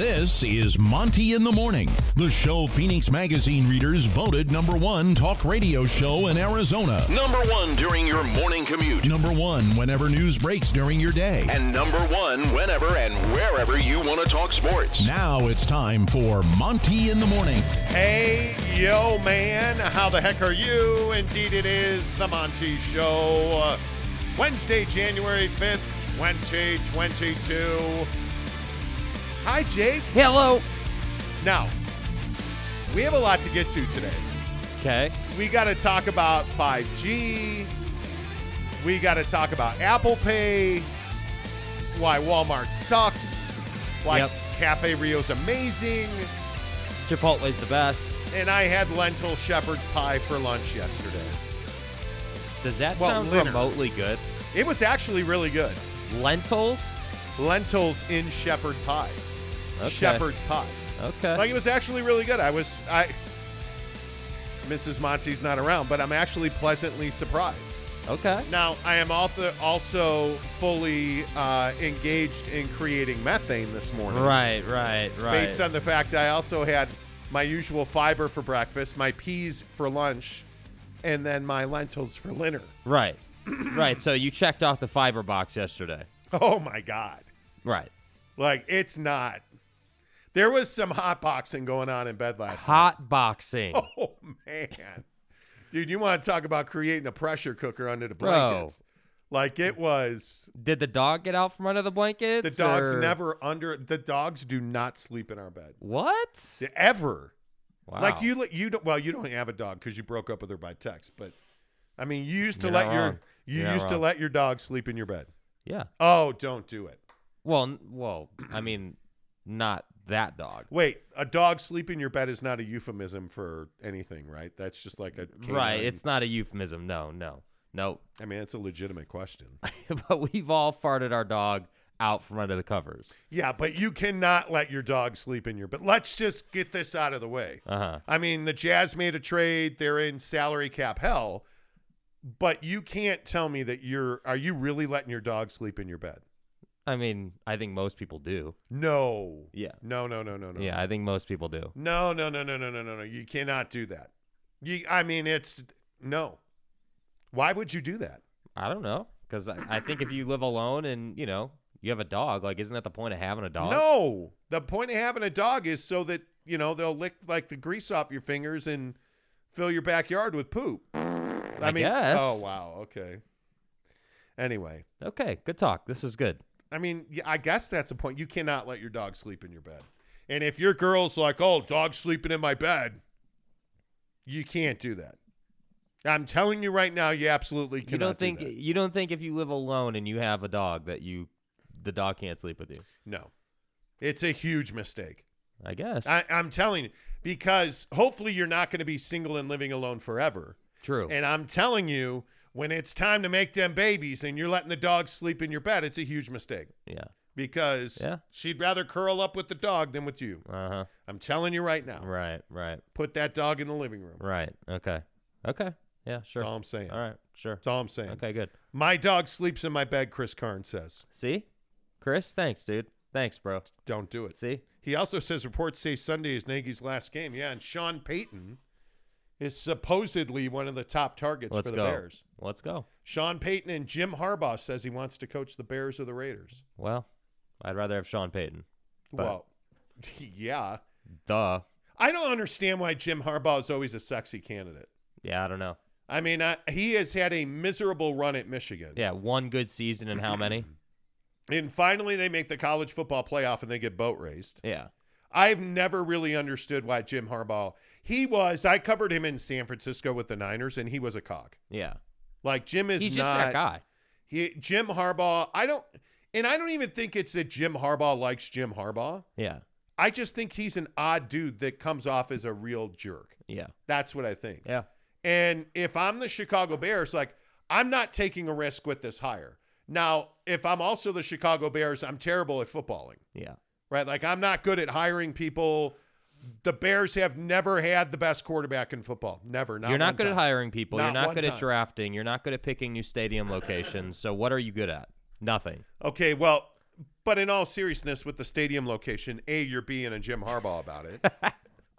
This is Monty in the Morning, the show Phoenix Magazine readers voted number one talk radio show in Arizona. Number one during your morning commute. Number one whenever news breaks during your day. And number one whenever and wherever you want to talk sports. Now it's time for Monty in the Morning. Hey, yo, man. How the heck are you? Indeed, it is the Monty Show. Uh, Wednesday, January 5th, 2022. Hi, Jake. Hello. Now, we have a lot to get to today. Okay. We got to talk about 5G. We got to talk about Apple Pay. Why Walmart sucks. Why Yep. Cafe Rio's amazing. Chipotle's the best. And I had lentil shepherd's pie for lunch yesterday. Does that Well, sound remotely good? It was actually really good. Lentils? Lentils in shepherd pie. Okay. Shepherd's pie. Okay. Like it was actually really good. I was I Mrs. Monty's not around, but I'm actually pleasantly surprised. okay. Now, I am also also fully uh, engaged in creating methane this morning. Right, right, right. Based on the fact I also had my usual fiber for breakfast, my peas for lunch, and then my lentils for dinner. right. right. So you checked off the fiber box yesterday. Oh my god. Right. Like it's not. There was some hot boxing going on in bed last Hot boxing. Oh man. Dude, you want to talk about creating a pressure cooker under the Bro. blankets. Like it was Did the dog get out from under the blankets? the dogs or- never under the dogs do not sleep in our bed. What? Ever. Wow. Like you you don't well, you don't have a dog cuz you broke up with her by text, but I mean, you used to You're let not your wrong. you You're used to let your dog sleep in your bed. Yeah. Oh, don't do it. Well, well, I mean, not that dog. Wait, a dog sleep in your bed is not a euphemism for anything, right? That's just like a Right. It's not a euphemism. No, no, no. I mean, it's a legitimate question. but we've all farted our dog out from under the covers. yeah, but you cannot let your dog sleep in your bed. Let's just get this out of the way. Uh huh. I mean, the Jazz made a trade. They're in salary cap hell, but you can't tell me that you're. Are you really letting your dog sleep in your bed? I mean, I think most people do. No. Yeah. No, no, no, no, no. Yeah, I think most people do. No, no, no, no, no, no, no, no. You cannot do that. You, I mean, it's no. Why would you do that? I don't know, because I, I think if you live alone and you know you have a dog, like isn't that the point of having a dog? No, the point of having a dog is so that you know they'll lick like the grease off your fingers and fill your backyard with poop. I, I mean, guess. oh wow, okay. Anyway, okay, good talk. This is good. I mean, I guess that's the point. You cannot let your dog sleep in your bed. And if your girl's like, "Oh, dog's sleeping in my bed," you can't do that. I'm telling you right now, you absolutely cannot. You don't do think that. you don't think if you live alone and you have a dog that you the dog can't sleep with you? No, it's a huge mistake. I guess. I, I'm telling you because hopefully you're not going to be single and living alone forever. True. And I'm telling you, when it's time to make them babies and you're letting the dog sleep in your bed, it's a huge mistake yeah. because Yeah. she'd rather curl up with the dog than with you. Uh huh. I'm telling you right now. Right. Right. Put that dog in the living room. Right. Okay. Okay. Yeah. Sure. That's all I'm saying. All right. Sure. That's all I'm saying. Okay. Good. My dog sleeps in my bed, Chris Karn says. See, Chris. Thanks, dude. Thanks, bro. Don't do it. See. He also says reports say Sunday is Nagy's last game. Yeah, and Sean Payton is supposedly one of the top targets Let's for the go. Bears. Let's go. Sean Payton and Jim Harbaugh says he wants to coach the Bears or the Raiders. Well, I'd rather have Sean Payton. Well, yeah. Duh. I don't understand why Jim Harbaugh is always a sexy candidate. Yeah. I don't know. I mean, I, he has had a miserable run at Michigan. Yeah. One good season and how many? And finally, they make the college football playoff and they get boat raced. Yeah. I've never really understood why Jim Harbaugh, he was, I covered him in San Francisco with the Niners and he was a cock. Yeah. Like Jim is He's not just that guy. He Jim Harbaugh, I don't and I don't even think it's that Jim Harbaugh likes Jim Harbaugh. Yeah. I just think he's an odd dude that comes off as a real jerk. Yeah. That's what I think. Yeah. And if I'm the Chicago Bears, like I'm not taking a risk with this hire. Now, if I'm also the Chicago Bears, I'm terrible at footballing, Yeah. right? Like I'm not good at hiring people. The Bears have never had the best quarterback in football. Never. Not You're not good time. at hiring people. Not You're not good time. at drafting. You're not good at picking new stadium locations. So what are you good at? Nothing. Okay, well, but in all seriousness, with the stadium location, A, you're being a Jim Harbaugh about it.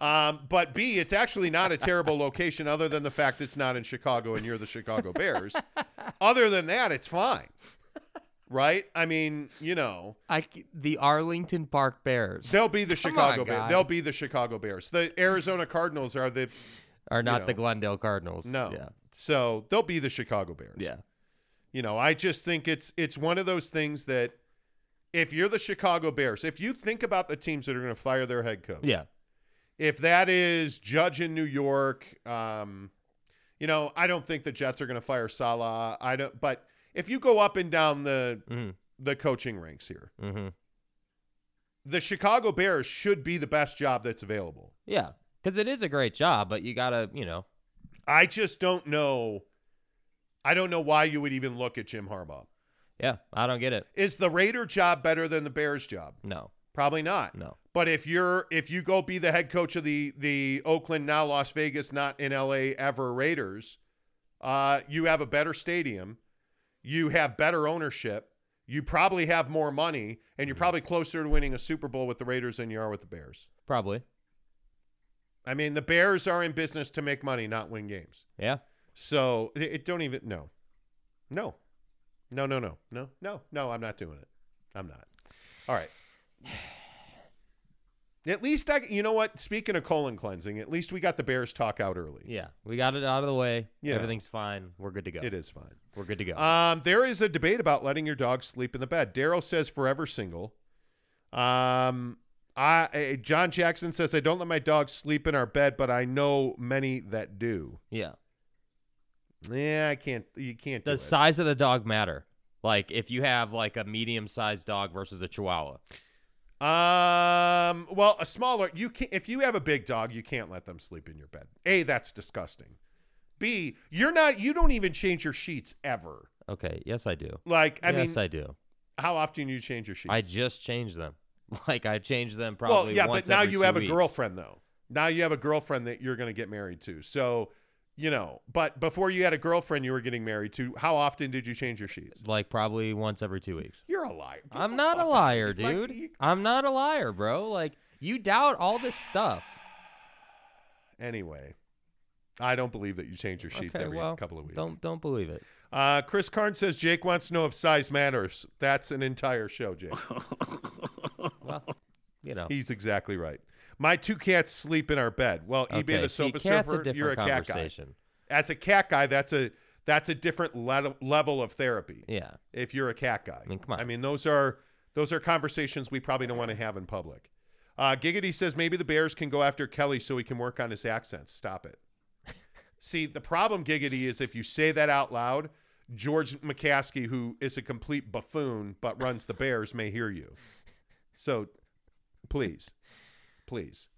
um, but B, it's actually not a terrible location other than the fact it's not in Chicago and you're the Chicago Bears. other than that, it's fine. Right? I mean, you know, I the Arlington Park Bears they'll be the Come Chicago on, Bears. They'll be the Chicago Bears. The Arizona Cardinals are the are not the know. Glendale Cardinals. no. Yeah. So they'll be the Chicago Bears. Yeah. You know, I just think it's it's one of those things that if you're the Chicago Bears, if you think about the teams that are going to fire their head coach, Yeah. if that is Judge in New York, um, you know, I don't think the Jets are going to fire Salah. I don't, but if you go up and down the Mm-hmm. the coaching ranks here, Mm-hmm. the Chicago Bears should be the best job that's available. Yeah. Because it is a great job, but you gotta, you know, I just don't know. I don't know why you would even look at Jim Harbaugh. yeah. I don't get it. Is the Raider job better than the Bears job? No. Probably not. No. But if you're if you go be the head coach of the the Oakland now Las Vegas not in LA ever Raiders, uh, you have a better stadium, you have better ownership, you probably have more money, and you're mm-hmm. probably closer to winning a Super Bowl with the Raiders than you are with the Bears. Probably. I mean, the Bears are in business to make money, not win games. Yeah. So it, it don't even no, no, no, no, no, no, no, no. I'm not doing it. I'm not. All right. At least I, you know what? Speaking of colon cleansing, at least we got the Bears talk out early. Yeah. We got it out of the way. Know. Everything's fine. We're good to go. It is fine. We're good to go. Um, there is a debate about letting your dog sleep in the bed. Daryl says forever single. Um, I eh, John Jackson says I don't let my dog sleep in our bed, but I know many that do. yeah. Yeah, I can't. You can't. It. size of the dog matter? Like if you have like a medium sized dog versus a chihuahua. Um. Well, a smaller you can if you have a big dog, you can't let them sleep in your bed. A, that's disgusting. B, you're not. You don't even change your sheets ever. Okay. Yes, I do. Like, I yes, mean, Yes, I do. how often do you change your sheets? I just change them. Like I change them probably well, yeah, but now you have weeks. a girlfriend though. Now you have a girlfriend that you're going to get married to. So, you know, but before you had a girlfriend you were getting married to, how often did you change your sheets? Like probably once every two weeks. You're a liar. Get I'm not a fuck out of liar. Like, dude. you- I'm not a liar, bro. Like you doubt all this stuff. anyway, I don't believe that you change your sheets okay, every well, couple of weeks. don't don't believe it. Uh, Chris Karn says Jake wants to know if size matters. That's an entire show, Jake. Well, you know. He's exactly right. My two cats sleep in our bed. Well, eBay okay, the see, sofa cat's surfer, a you're a cat guy. As a cat guy, that's a that's a different le- level of therapy. Yeah. If you're a cat guy, I mean, come on. I mean, those are those are conversations we probably don't want to have in public. Uh, Giggity says maybe the Bears can go after Kelly so he can work on his accents. Stop it. See, the problem, Giggity, is if you say that out loud, George McCaskey, who is a complete buffoon but runs the Bears, may hear you. So, please, please.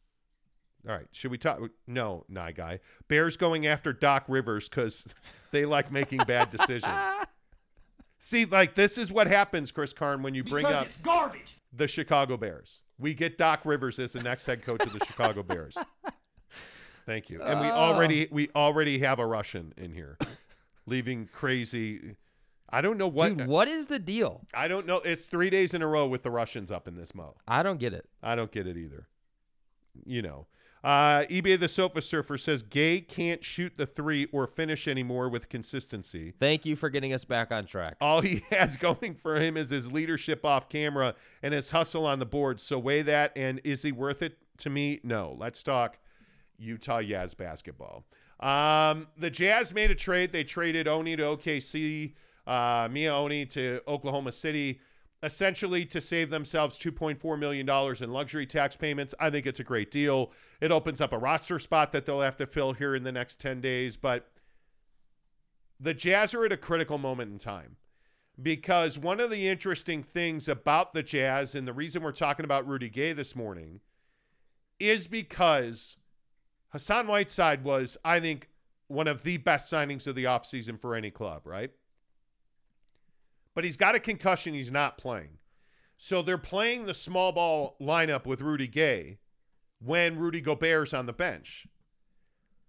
All right, should we talk? No, nah, guy. Bears going after Doc Rivers because they like making bad decisions. See, like this is what happens, Chris Karn, when you bring up garbage. the Chicago Bears. We get Doc Rivers as the next head coach of the Chicago Bears. Thank you. And we ah. already we already have a Russian in here, leaving crazy. I don't know what. Dude, what is the deal? I don't know. It's three days in a row with the Russians up in this mo. I don't get it. I don't get it either. You know. Uh, eBay the Sofa Surfer says Gay can't shoot the three or finish anymore with consistency. Thank you for getting us back on track. All he has going for him is his leadership off camera and his hustle on the board. So weigh that. And is he worth it to me? No. Let's talk Utah Jazz basketball. Um, the Jazz made a trade. They traded Oni to OKC, uh, Miye Oni to Oklahoma City, essentially to save themselves $2.4 million in luxury tax payments. I think it's a great deal. It opens up a roster spot that they'll have to fill here in the next 10 days. But the Jazz are at a critical moment in time because one of the interesting things about the Jazz and the reason we're talking about Rudy Gay this morning is because Hassan Whiteside was, I think, one of the best signings of the offseason for any club, right? But he's got a concussion. He's not playing. So they're playing the small ball lineup with Rudy Gay when Rudy Gobert's on the bench,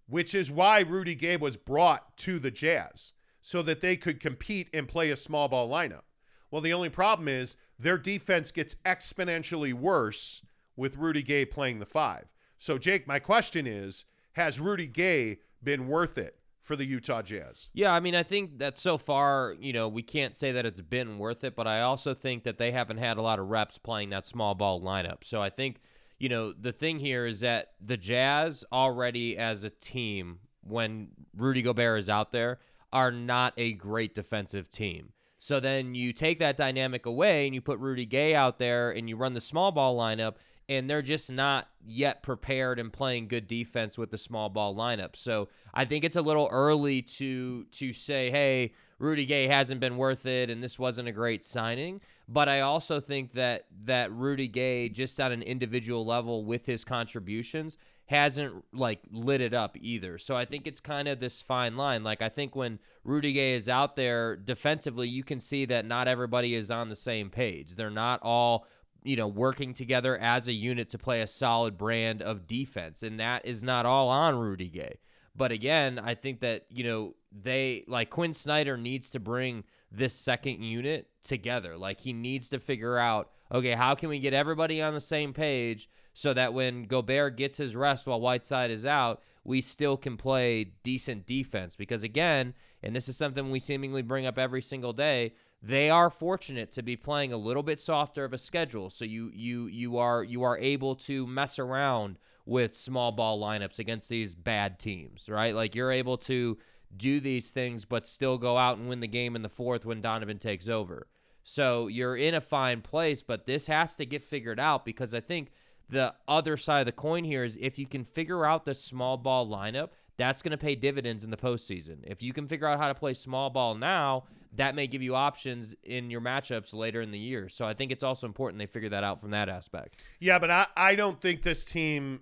which is why Rudy Gay was brought to the Jazz so that they could compete and play a small ball lineup. Well, the only problem is their defense gets exponentially worse with Rudy Gay playing the five. So, Jake, my question is Has Rudy Gay been worth it for the Utah Jazz? Yeah, I mean, I think that so far, you know, we can't say that it's been worth it, but I also think that they haven't had a lot of reps playing that small ball lineup. So I think, you know, the thing here is that the Jazz already as a team, when Rudy Gobert is out there, are not a great defensive team. So then you take that dynamic away and you put Rudy Gay out there and you run the small ball lineup and they're just not yet prepared and playing good defense with the small ball lineup. So I think it's a little early to to say, hey, Rudy Gay hasn't been worth it and this wasn't a great signing. But I also think that that Rudy Gay, just at an individual level with his contributions, hasn't like lit it up either. So I think it's kind of this fine line. Like I think when Rudy Gay is out there defensively, you can see that not everybody is on the same page. They're not all you know, working together as a unit to play a solid brand of defense. And that is not all on Rudy Gay. But again, I think that, you know, they like Quinn Snyder needs to bring this second unit together. Like he needs to figure out, okay, how can we get everybody on the same page so that when Gobert gets his rest while Whiteside is out, we still can play decent defense. Because again, and this is something we seemingly bring up every single day, they are fortunate to be playing a little bit softer of a schedule. So you you you are you are able to mess around with small ball lineups against these bad teams right? Like you're able to do these things but still go out and win the game in the fourth when Donovan takes over. So you're in a fine place but this has to get figured out because I think the other side of the coin here is if you can figure out the small ball lineup that's going to pay dividends in the postseason. If you can figure out how to play small ball now, that may give you options in your matchups later in the year. So I think it's also important they figure that out from that aspect. Yeah, but I, I don't think this team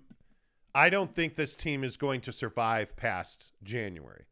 I don't think this team is going to survive past January.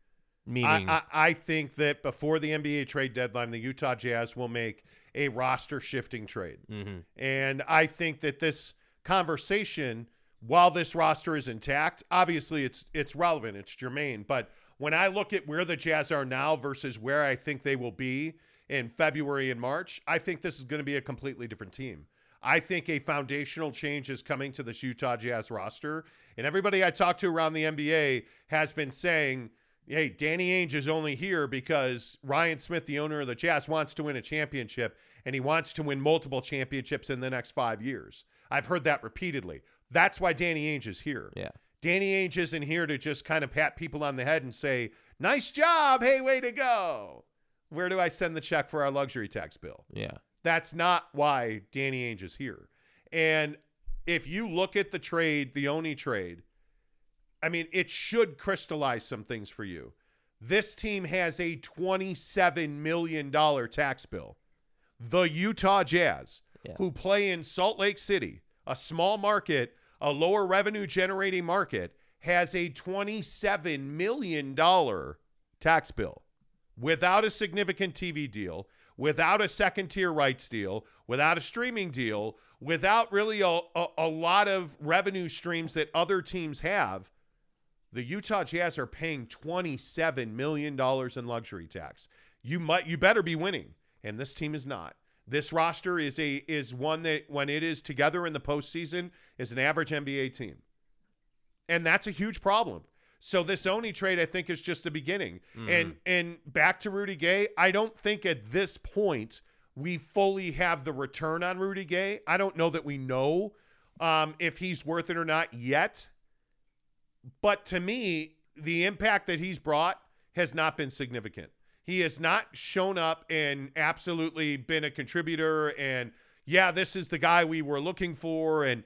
Meaning I, I, I think that before the NBA trade deadline, the Utah Jazz will make a roster shifting trade. Mm-hmm. And I think that this conversation, while this roster is intact, obviously it's it's relevant, it's germane, but when I look at where the Jazz are now versus where I think they will be in February and March, I think this is going to be a completely different team. I think a foundational change is coming to this Utah Jazz roster. And everybody I talk to around the NBA has been saying, hey, Danny Ainge is only here because Ryan Smith, the owner of the Jazz, wants to win a championship and he wants to win multiple championships in the next five years. I've heard that repeatedly. That's why Danny Ainge is here. Yeah. Danny Ainge isn't here to just kind of pat people on the head and say, nice job. Hey, way to go. Where do I send the check for our luxury tax bill? Yeah. That's not why Danny Ainge is here. And if you look at the trade, the Oni trade, I mean, it should crystallize some things for you. This team has a $27 million tax bill. The Utah Jazz, Yeah. who play in Salt Lake City, a small market a lower revenue generating market has a $27 million tax bill without a significant TV deal, without a second tier rights deal, without a streaming deal, without really a, a, a, lot of revenue streams that other teams have. The Utah Jazz are paying $27 million in luxury tax. You might you better be winning, and this team is not. This roster is a is one that when it is together in the postseason is an average NBA team. And that's a huge problem. So this Oni trade, I think, is just the beginning. Mm-hmm. And and back to Rudy Gay, I don't think at this point we fully have the return on Rudy Gay. I don't know that we know um, if he's worth it or not yet. But to me, the impact that he's brought has not been significant. He has not shown up and absolutely been a contributor. And yeah, this is the guy we were looking for. And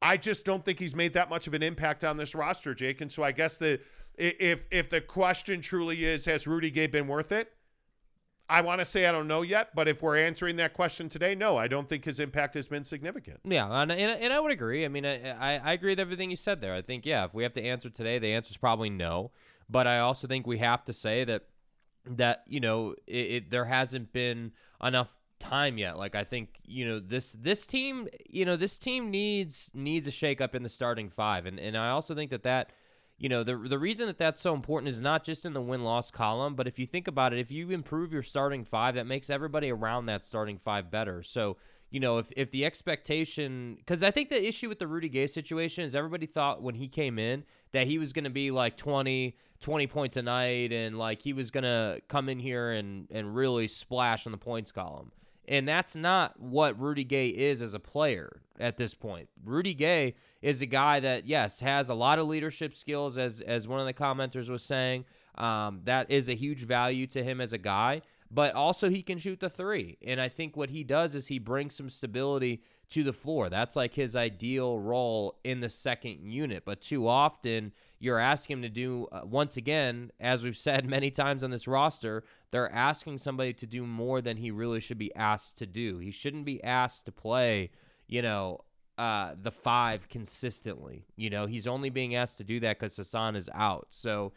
I just don't think he's made that much of an impact on this roster, Jake. And so I guess the if if the question truly is, has Rudy Gay been worth it? I want to say I don't know yet, but if we're answering that question today, no, I don't think his impact has been significant. Yeah, and, and, and I would agree. I mean, I, I, I agree with everything you said there. I think, yeah, if we have to answer today, the answer is probably no. But I also think we have to say that that you know it, it, there hasn't been enough time yet like i think you know this this team you know this team needs needs a shake up in the starting five and and i also think that that you know, the the reason that that's so important is not just in the win loss column, but if you think about it, if you improve your starting five, that makes everybody around that starting five better. So, you know, if if the expectation, because I think the issue with the Rudy Gay situation is everybody thought when he came in that he was going to be like 20, 20 points a night and like he was going to come in here and and really splash on the points column. And that's not what Rudy Gay is as a player at this point. Rudy Gay is a guy that, yes, has a lot of leadership skills, as as one of the commenters was saying. Um, that is a huge value to him as a guy, but also he can shoot the three. And I think what he does is he brings some stability to the floor. That's like his ideal role in the second unit. But too often, you're asking him to do, uh, once again, as we've said many times on this roster, they're asking somebody to do more than he really should be asked to do. He shouldn't be asked to play, you know, uh, the five consistently. You know, he's only being asked to do that because Hassan is out. So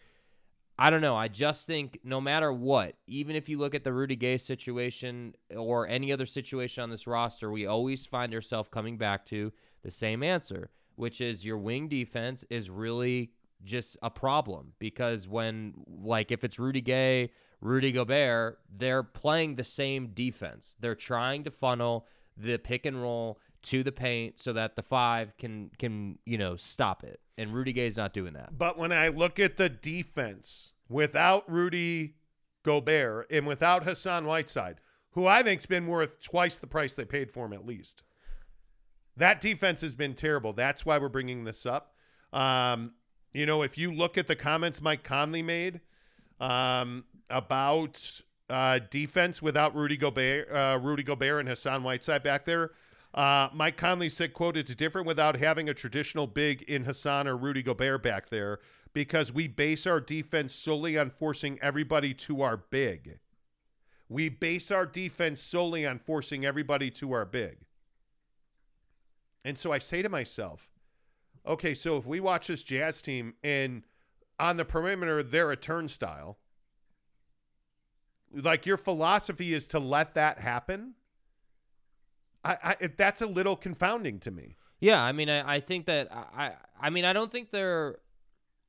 I don't know. I just think no matter what, even if you look at the Rudy Gay situation or any other situation on this roster, we always find ourselves coming back to the same answer, which is your wing defense is really just a problem because when like if it's Rudy Gay, Rudy Gobert, they're playing the same defense. They're trying to funnel the pick and roll to the paint so that the five can can you know stop it. And Rudy Gay's not doing that. But when I look at the defense without Rudy Gobert and without Hassan Whiteside, who I think's been worth twice the price they paid for him at least, that defense has been terrible. That's why we're bringing this up. Um, you know, if you look at the comments Mike Conley made um, about uh, defense without Rudy Gobert, uh, Rudy Gobert and Hassan Whiteside back there, uh, Mike Conley said, "quote It's different without having a traditional big in Hassan or Rudy Gobert back there because we base our defense solely on forcing everybody to our big. We base our defense solely on forcing everybody to our big." And so I say to myself, okay, so if we watch this Jazz team and on the perimeter they're a turnstile, like your philosophy is to let that happen. I, I that's a little confounding to me. Yeah, I mean, I, I think that I, I mean, I don't think they're,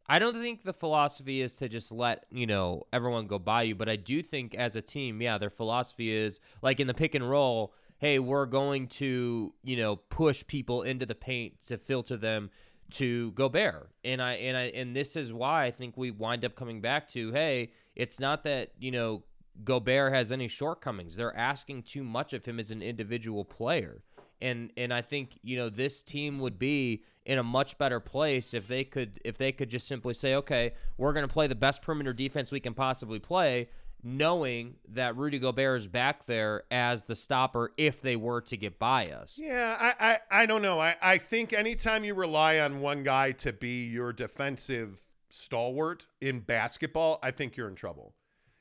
I don't think the philosophy is to just let you know everyone go by you, but I do think as a team, yeah, their philosophy is like in the pick and roll. Hey, we're going to you know push people into the paint to filter them to go Gobert, and I and I and this is why I think we wind up coming back to hey, it's not that you know Gobert has any shortcomings. They're asking too much of him as an individual player. And and I think, you know, this team would be in a much better place if they could if they could just simply say, "Okay, we're going to play the best perimeter defense we can possibly play." knowing that Rudy Gobert is back there as the stopper if they were to get by us. Yeah, I, I, I don't know. I, I think anytime you rely on one guy to be your defensive stalwart in basketball, I think you're in trouble.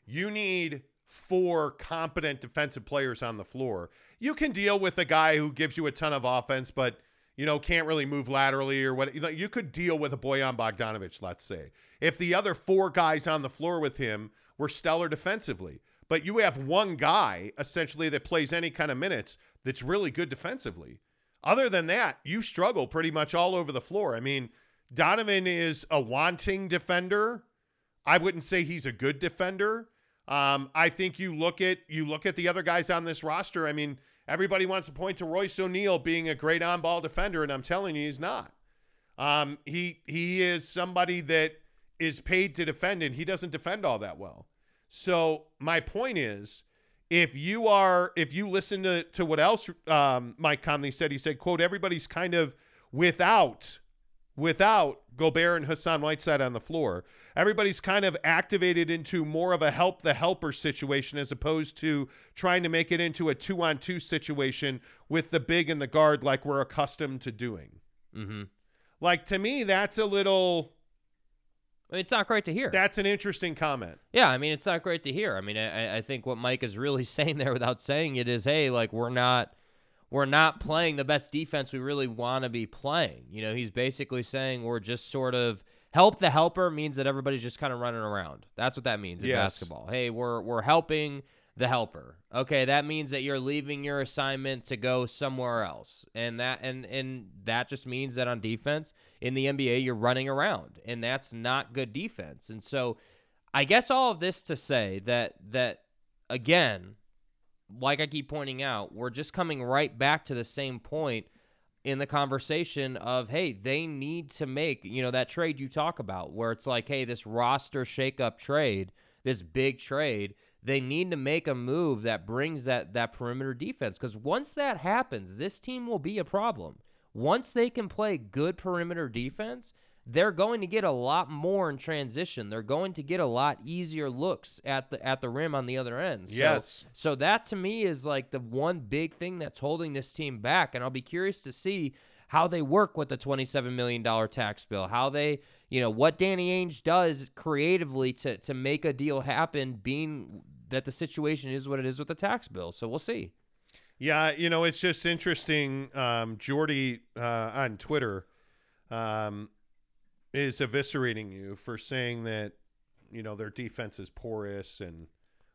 You need four competent defensive players on the floor. You can deal with a guy who gives you a ton of offense, but you know can't really move laterally or what. You could deal with a Bojan Bogdanovic, let's say, if the other four guys on the floor with him were stellar defensively. But you have one guy essentially that plays any kind of minutes that's really good defensively. Other than that, you struggle pretty much all over the floor. I mean, Donovan is a wanting defender. I wouldn't say he's a good defender. Um, I think you look at you look at the other guys on this roster. I mean, everybody wants to point to Royce O'Neale being a great on-ball defender, and I'm telling you, he's not. Um, he he is somebody that is paid to defend, and he doesn't defend all that well. So my point is, if you are if you listen to to what else um, Mike Conley said, he said, "quote Everybody's kind of without." without Gobert and Hassan Whiteside on the floor. Everybody's kind of activated into more of a help the helper situation as opposed to trying to make it into a two on two situation with the big and the guard like we're accustomed to doing. Mm-hmm. Like to me, that's a little. It's not great to hear. That's an interesting comment. Yeah, I mean, it's not great to hear. I mean, I, I think what Mike is really saying there without saying it is, hey, like we're not we're not playing the best defense we really want to be playing. You know, he's basically saying we're just sort of help the helper means that everybody's just kind of running around. That's what that means in Yes. basketball. Hey, we're we're helping the helper. Okay, that means that you're leaving your assignment to go somewhere else. And that and and that just means that on defense in the NBA you're running around and that's not good defense. And so I guess all of this to say that that again, like I keep pointing out, we're just coming right back to the same point in the conversation of hey, they need to make, you know, that trade you talk about where it's like, hey, this roster shakeup trade, this big trade they need to make a move that brings that that perimeter defense because once that happens, this team will be a problem. Once they can play good perimeter defense, they're going to get a lot more in transition. They're going to get a lot easier looks at the at the rim on the other end. So, Yes. So that to me is like the one big thing that's holding this team back, and I'll be curious to see how they work with the twenty-seven million dollar tax bill. How they, you know, what Danny Ainge does creatively to to make a deal happen, being that the situation is what it is with the tax bill. So we'll see. Yeah, you know, it's just interesting. Um, Jordy uh, on Twitter um, is eviscerating you for saying that, you know, their defense is porous. And,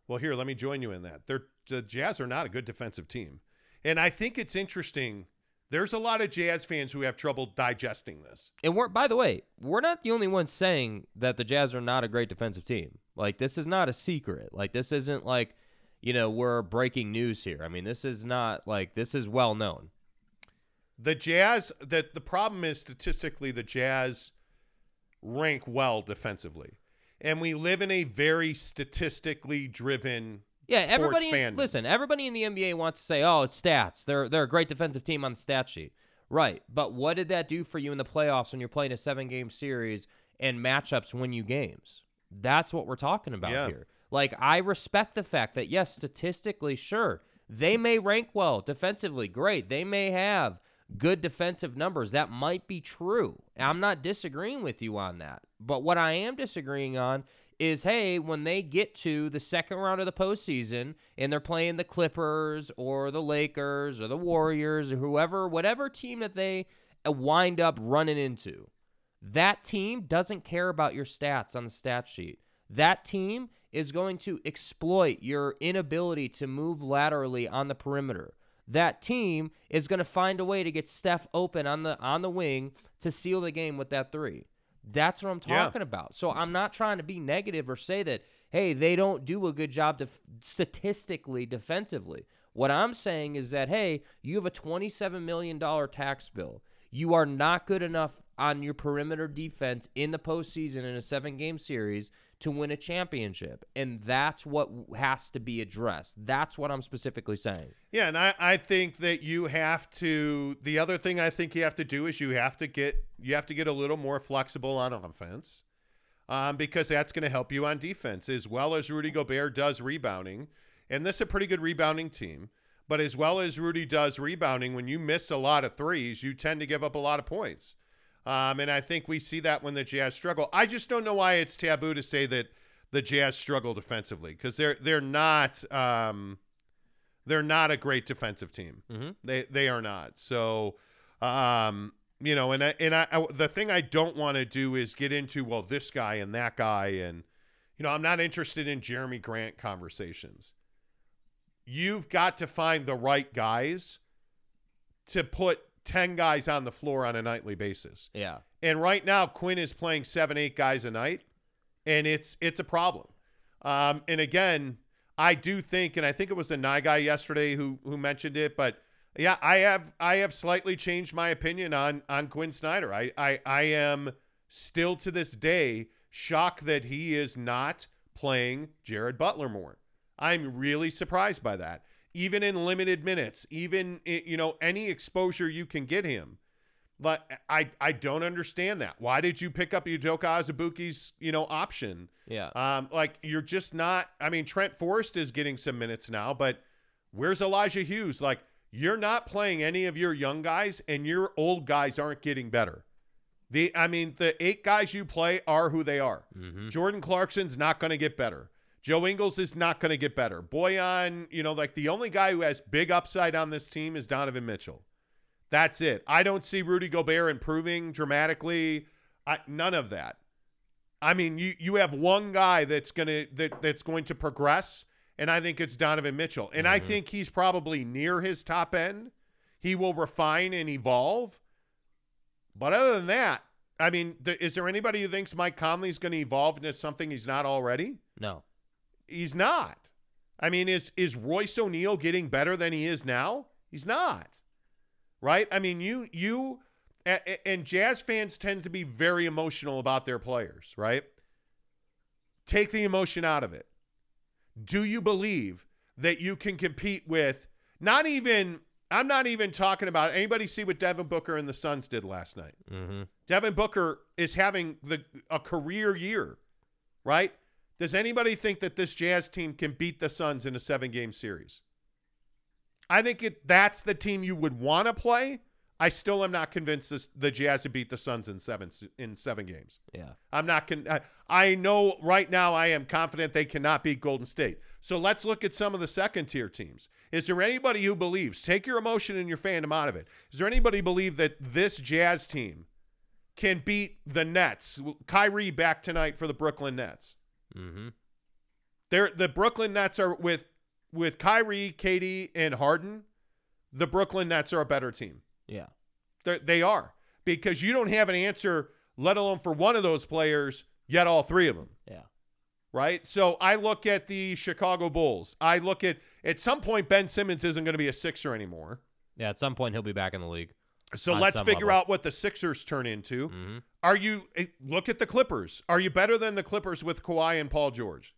well, here, let me join you in that. They're, the Jazz are not a good defensive team. And I think it's interesting. There's a lot of Jazz fans who have trouble digesting this. And we're by the way, we're not the only ones saying that the Jazz are not a great defensive team. Like this is not a secret. Like this isn't like, you know, we're breaking news here. I mean, this is not like this is well known. The Jazz, that the problem is statistically, the Jazz rank well defensively. And we live in a very statistically driven Yeah, sports everybody. fandom. listen, everybody in the NBA wants to say, "Oh, it's stats. They're they're a great defensive team on the stat sheet." Right, but what did that do for you in the playoffs when you're playing a seven game series and matchups win you games? That's what we're talking about Yeah. here. Like, I respect the fact that yes, statistically, sure, they may rank well defensively. Great, they may have good defensive numbers. That might be true. I'm not disagreeing with you on that. But what I am disagreeing on is hey, when they get to the second round of the postseason and they're playing the Clippers or the Lakers or the Warriors or whoever, whatever team that they uh, wind up running into, that team doesn't care about your stats on the stat sheet. That team is going to exploit your inability to move laterally on the perimeter. That team is going to find a way to get Steph open on the on the wing to seal the game with that three. That's what I'm Yeah. talking about. So I'm not trying to be negative or say that hey, they don't do a good job def- statistically defensively. What I'm saying is that hey, you have a 27 million dollar tax bill. You are not good enough on your perimeter defense in the postseason in a seven game series to win a championship. And that's what has to be addressed. That's what I'm specifically saying. Yeah, and I, I think that you have to the other thing I think you have to do is you have to get you have to get a little more flexible on offense. Um, because that's going to help you on defense as well as Rudy Gobert does rebounding. And this is a pretty good rebounding team. But as well as Rudy does rebounding, when you miss a lot of threes, you tend to give up a lot of points. Um, and I think we see that when the Jazz struggle. I just don't know why it's taboo to say that the Jazz struggle defensively because they're they're not um, they're not a great defensive team. Mhm. They they are not. So um, you know, and I, and I, I the thing I don't want to do is get into well this guy and that guy and you know I'm not interested in Jerami Grant conversations. You've got to find the right guys to put 10 guys on the floor on a nightly basis. Yeah. And right now, Quinn is playing seven, eight guys a night, and it's it's a problem. Um, and again, I do think, and I think it was the Nye guy yesterday who who mentioned it, but yeah, I have I have slightly changed my opinion on on Quinn Snyder. I I, I am still to this day shocked that he is not playing Jared Butler more. I'm really surprised by that. Even in limited minutes, even you know any exposure you can get him. But I I don't understand that. Why did you pick up Udoka Azubuike's you know option? Yeah. Um, like you're just not. I mean, Trent Forrest is getting some minutes now, but where's Elijah Hughes? Like you're not playing any of your young guys, and your old guys aren't getting better. The I mean, the eight guys you play are who they are. Jordan Clarkson's not going to get better. Joe Ingles is not going to get better. Bojan, you know, like the only guy who has big upside on this team is Donovan Mitchell. That's it. I don't see Rudy Gobert improving dramatically. I, none of that. I mean, you you have one guy that's gonna that that's going to progress, and I think it's Donovan Mitchell. And I mm-hmm. think he's probably near his top end. He will refine and evolve. But other than that, I mean, th- is there anybody who thinks Mike Conley's going to evolve into something he's not already? No. He's not. I mean, is is Royce O'Neale getting better than he is now? He's not. Right? I mean, you you and Jazz fans tend to be very emotional about their players, right? Take the emotion out of it. Do you believe that you can compete with not even I'm not even talking about anybody see what Devin Booker and the Suns did last night. Mm-hmm. Devin Booker is having the a career year, right? Does anybody think that this Jazz team can beat the Suns in a seven game series? I think it that's the team you would want to play. I still am not convinced this, the Jazz to beat the Suns in seven in seven games. Yeah. I'm not con- I, I know right now I am confident they cannot beat Golden State. So let's look at some of the second tier teams. Is there anybody who believes, take your emotion and your fandom out of it. Is there anybody believe that this Jazz team can beat the Nets? Kyrie back tonight for the Brooklyn Nets. Mm-hmm. They're, the Brooklyn Nets are with with Kyrie, KD, and Harden. The Brooklyn Nets are a better team. Yeah. They're, they are because you don't have an answer, let alone for one of those players, yet all three of them. Yeah. Right. So I look at the Chicago Bulls. I look at at some point Ben Simmons isn't going to be a Sixer anymore. Yeah. At some point, he'll be back in the league. So On let's figure level. out what the Sixers turn into. Mhm. Are you eh, look at the Clippers? Are you better than the Clippers with Kawhi and Paul George?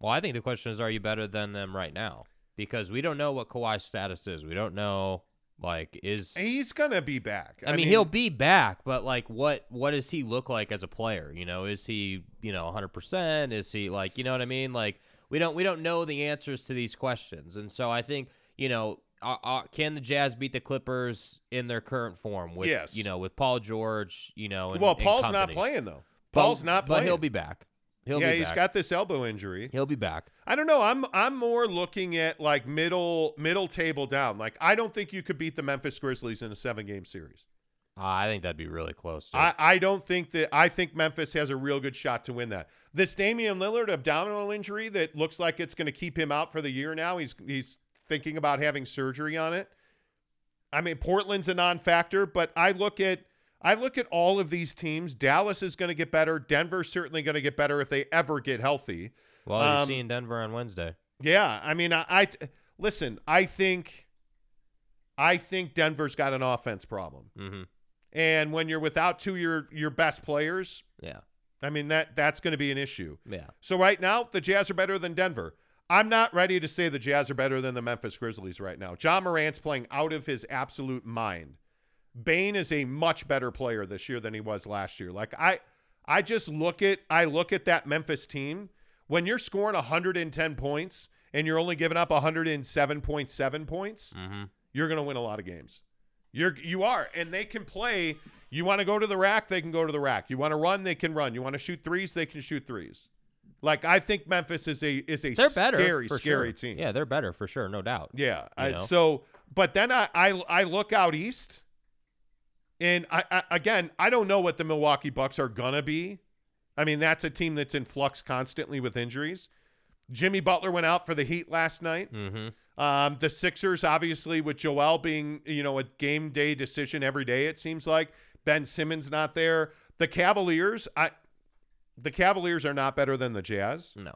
Well, I think the question is, are you better than them right now? Because we don't know what Kawhi's status is. We don't know, like, is He's going to be back. I, mean, he'll be back, but like, what what does he look like as a player? You know, is he you know 100? percent Is he like you know what I mean? Like, we don't we don't know the answers to these questions, and so I think you know, uh, uh, can the Jazz beat the Clippers in their current form? With, Yes. You know, with Paul George. You know, and, well, Paul's not playing though. But- Paul's not playing. but he'll be back. He'll yeah, he's got this elbow injury. He'll be back. I don't know. I'm I'm more looking at like middle middle table down. Like I don't think you could beat the Memphis Grizzlies in a seven game series. Uh, I think that'd be really close. To I, I don't think that I think Memphis has a real good shot to win that. This Damian Lillard abdominal injury that looks like it's going to keep him out for the year now. He's he's thinking about having surgery on it. I mean, Portland's a non-factor, but I look at I look at all of these teams. Dallas is going to get better. Denver's certainly going to get better if they ever get healthy. well, you're um, seeing Denver on Wednesday. Yeah, I mean, I, I listen. I think, I think Denver's got an offense problem, Mm-hmm. and when you're without two of your your best players, Yeah. I mean that that's going to be an issue. Yeah. So right now, the Jazz are better than Denver. I'm not ready to say the Jazz are better than the Memphis Grizzlies right now. Ja Morant's playing out of his absolute mind. Bane is a much better player this year than he was last year. Like I I just look at I look at that Memphis team when you're scoring 110 points and you're only giving up 107.7 points, Mm-hmm. you're going to win a lot of games. You're you are and they can play. You want to go to the rack, they can go to the rack. You want to run, they can run. You want to shoot threes, they can shoot threes. Like I think Memphis is a is a They're better. scary for scary sure. team. Yeah, they're better for sure, no doubt. Yeah. I, so, but then I, I I look out east, and I, I again I don't know what the Milwaukee Bucks are gonna be. I mean that's a team that's in flux constantly with injuries. Jimmy Butler went out for the Heat last night. Mm-hmm. Um, the Sixers, obviously, with Joel being you know a game day decision every day, it seems like Ben Simmons not there. The Cavaliers, I, the Cavaliers are not better than the Jazz. No.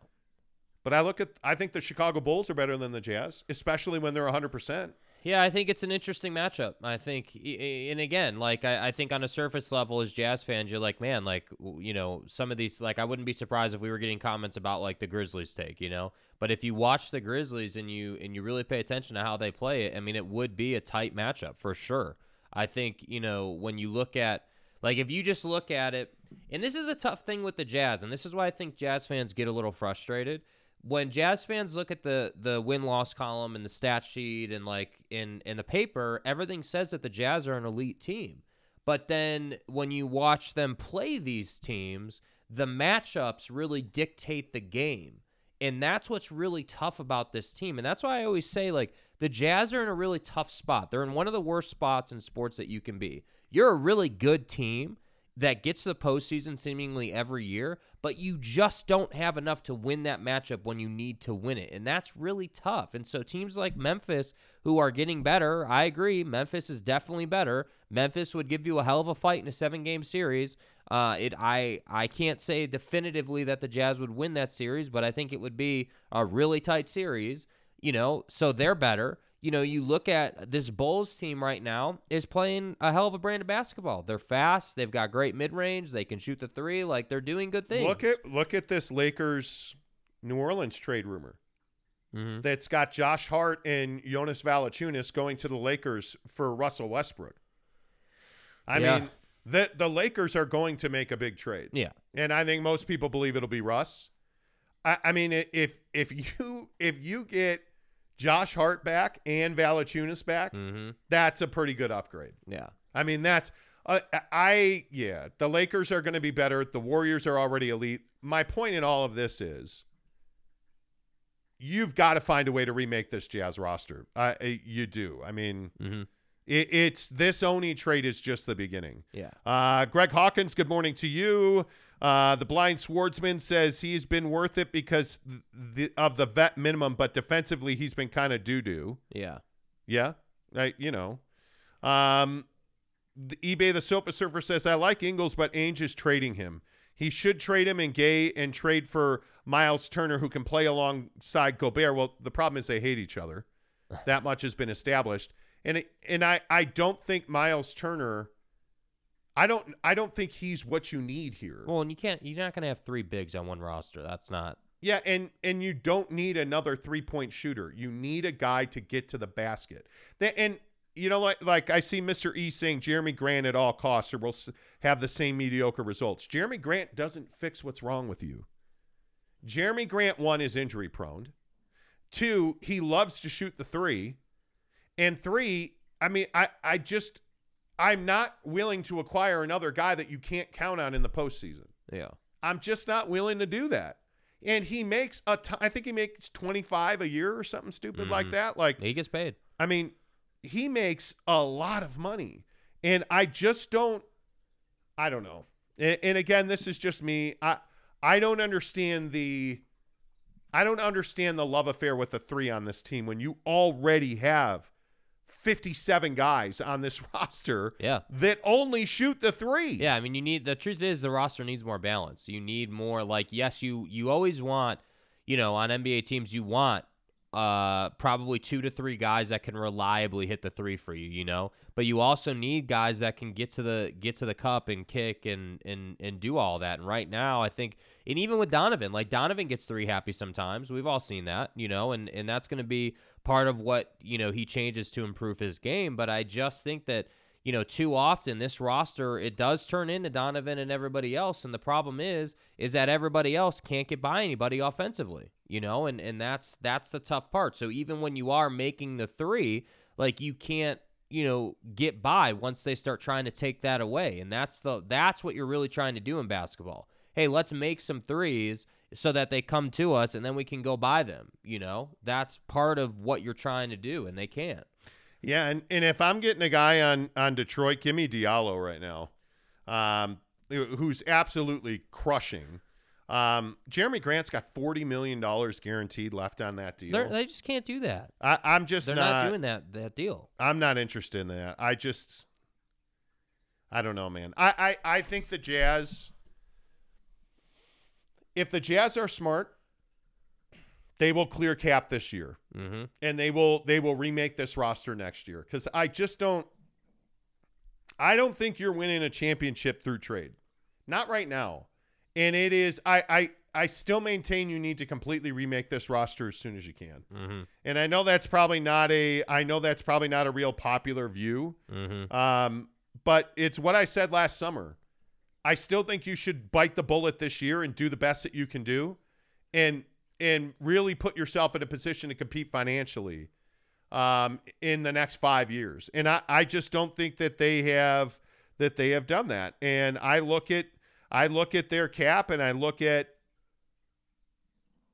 But I look at, I think the Chicago Bulls are better than the Jazz, especially when they're 100%. Yeah, I think it's an interesting matchup. I think, and again, like I, I think on a surface level, as Jazz fans, you're like, man, like you know, some of these, like I wouldn't be surprised if we were getting comments about like the Grizzlies take, you know. But if you watch the Grizzlies and you and you really pay attention to how they play it, I mean, it would be a tight matchup for sure. I think you know when you look at like if you just look at it, and this is the tough thing with the Jazz, and this is why I think Jazz fans get a little frustrated when Jazz fans look at the the win loss column and the stat sheet and like in in the paper, everything says that the Jazz are an elite team. But then when you watch them play these teams, the matchups really dictate the game. And that's what's really tough about this team. And that's why I always say like the Jazz are in a really tough spot. They're in one of the worst spots in sports that you can be. You're a really good team that gets the postseason seemingly every year, but you just don't have enough to win that matchup when you need to win it. And that's really tough. And so teams like Memphis, who are getting better, I agree, Memphis is definitely better. Memphis would give you a hell of a fight in a seven game series. Uh, it I I can't say definitively that the Jazz would win that series, but I think it would be a really tight series. You know, so they're better you know, you look at this Bulls team right now is playing a hell of a brand of basketball. They're fast. They've got great mid range. They can shoot the three. Like they're doing good things. Look at look at this Lakers New Orleans trade rumor. Mhm. That's got Josh Hart and Jonas Valanciunas going to the Lakers for Russell Westbrook. I Yeah. mean, the the Lakers are going to make a big trade. Yeah. and I think most people believe it'll be Russ. I, I mean, if if you if you get Josh Hart back and Valanciunas back, Mm-hmm. that's a pretty good upgrade. Yeah. I mean, that's uh, I yeah. The Lakers are going to be better. The Warriors are already elite. My point in all of this is, you've got to find a way to remake this Jazz roster. Uh, you do. I mean, Mm-hmm. it, it's this Oni trade is just the beginning. Yeah. Uh, Greg Hawkins, good morning to you. Uh, the blind swordsman says he's been worth it because the, of the vet minimum, but defensively he's been kind of doo doo. Yeah. Yeah, I, you know. Um, the eBay the Sofa Surfer says I like Ingles, but Ainge is trading him. He should trade him and Gay and trade for Miles Turner, who can play alongside Gobert. Well, the problem is they hate each other. That much has been established, and it, and I I don't think Miles Turner. I don't I don't think he's what you need here. Well, and you can't. You're not gonna have three bigs on one roster. That's not. Yeah, and and you don't need another three point shooter. You need a guy to get to the basket. That and you know, like like I see Mr. E saying Jerami Grant at all costs, or we'll s- have the same mediocre results. Jerami Grant doesn't fix what's wrong with you. Jerami Grant one is injury prone. Two, he loves to shoot the three, and three, I mean, I I just I'm not willing to acquire another guy that you can't count on in the postseason. Yeah. I'm just not willing to do that. And he makes a t- I think he makes 25 a year or something stupid like Mhm. that. Like He gets paid. I mean, he makes a lot of money. And I just don't I don't know. And, and again, this is just me. I I don't understand the I don't understand the love affair with the 3 on this team when you already have 57 guys on this roster Yeah. that only shoot the 3. Yeah, I mean, you need the truth is the roster needs more balance. You need more like yes, you you always want, you know, on NBA teams you want uh probably 2 to 3 guys that can reliably hit the 3 for you, you know? But you also need guys that can get to the get to the cup and kick and and and do all that. And right now, I think and even with Donovan, like Donovan gets 3 happy sometimes. We've all seen that, you know, and and that's going to be part of what, you know, he changes to improve his game, but I just think that you know, too often this roster it does turn into Donovan and everybody else, and the problem is is that everybody else can't get by anybody offensively, you know, and and that's that's the tough part. So even when you are making the three, like you can't you know get by once they start trying to take that away, and that's the that's what you're really trying to do in basketball. Hey, let's make some threes so that they come to us and then we can go buy them. You know, that's part of what you're trying to do, and they can't. Yeah, and, and if I'm getting a guy on on Detroit, give me Diallo right now, um, who's absolutely crushing. Um, Jerami Grant's got forty million dollars guaranteed left on that deal. They're, they just can't do that. I, I'm just They're not, not, doing that that deal. I'm not interested in that. I just, I don't know, man. I, I, I think the Jazz. If the Jazz are smart, they will clear cap this year Mm-hmm. and they will they will remake this roster next year because I just don't I don't think you're winning a championship through trade. Not right now. And it is I I I still maintain you need to completely remake this roster as soon as you can. Mm-hmm. And I know that's probably not a I know that's probably not a real popular view. Mm-hmm. Um, but it's what I said last summer. I still think you should bite the bullet this year and do the best that you can do, and and really put yourself in a position to compete financially um, in the next five years. And I, I just don't think that they have that they have done that. And I look at I look at their cap and I look at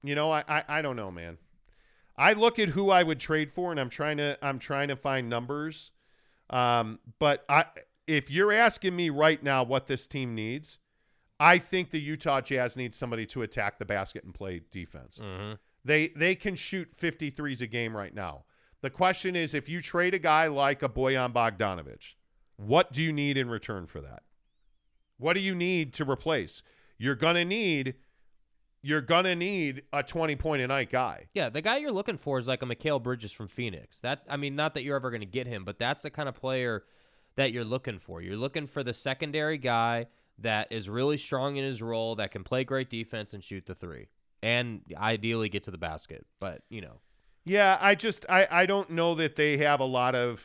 you know I, I, I don't know man. I look at who I would trade for and I'm trying to I'm trying to find numbers. Um, but I if you're asking me right now what this team needs, I think the Utah Jazz needs somebody to attack the basket and play defense. Mm-hmm. They they can shoot 53s a game right now. The question is if you trade a guy like a Bojan Bogdanovic, what do you need in return for that? What do you need to replace? You're going to need you're going to need a 20 point a night guy. Yeah, the guy you're looking for is like a Mikal Bridges from Phoenix. That I mean, not that you're ever going to get him, but that's the kind of player that you're looking for. You're looking for the secondary guy that is really strong in his role, that can play great defense and shoot the three, and ideally get to the basket. But you know, Yeah, I just I I don't know that they have a lot of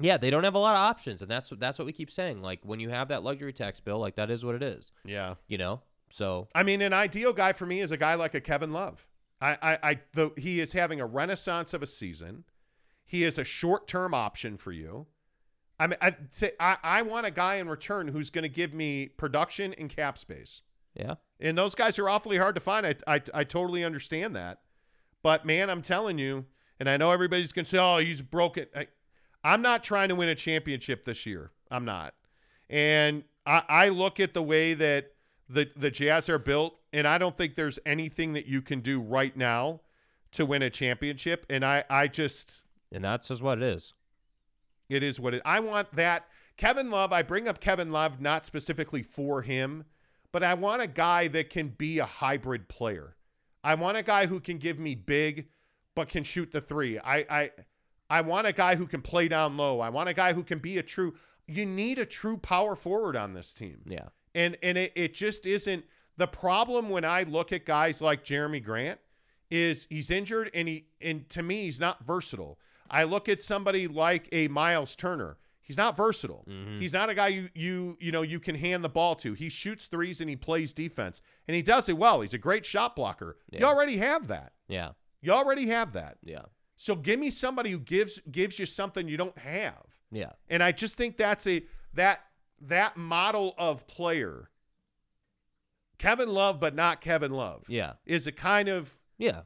yeah, they don't have a lot of options, and that's what that's what we keep saying. Like when you have that luxury tax bill, like that is what it is. yeah. You know, so I mean, an ideal guy for me is a guy like a Kevin Love. I, I, I the, he is having a renaissance of a season. He is a short term option for you. I mean, I say I, I want a guy in return who's going to give me production and cap space. yeah, And those guys are awfully hard to find. I, I, I totally understand that. But man, I'm telling you, and I know everybody's going to say, oh, he's broken. I, I'm not trying to win a championship this year. I'm not. And I, I look at the way that the, the Jazz are built, and I don't think there's anything that you can do right now to win a championship. And I, I just, and that's just what it is. It is what it. I want that Kevin Love. I bring up Kevin Love not specifically for him, but I want a guy that can be a hybrid player. I want a guy who can give me big, but can shoot the three. I I I want a guy who can play down low. I want a guy who can be a true. You need a true power forward on this team. Yeah, And and it, it just isn't the problem when I look at guys like Jerami Grant is he's injured and he and to me he's not versatile. I look at somebody like a Miles Turner. He's not versatile. Mm-hmm. He's not a guy you you you know you can hand the ball to. He shoots threes and he plays defense and he does it well. He's a great shot blocker. You already have that. yeah, You already have that. yeah, So give me somebody who gives gives you something you don't have. yeah. And I just think that's a that that model of player, Kevin Love, but not Kevin Love, Yeah. is a kind of Yeah.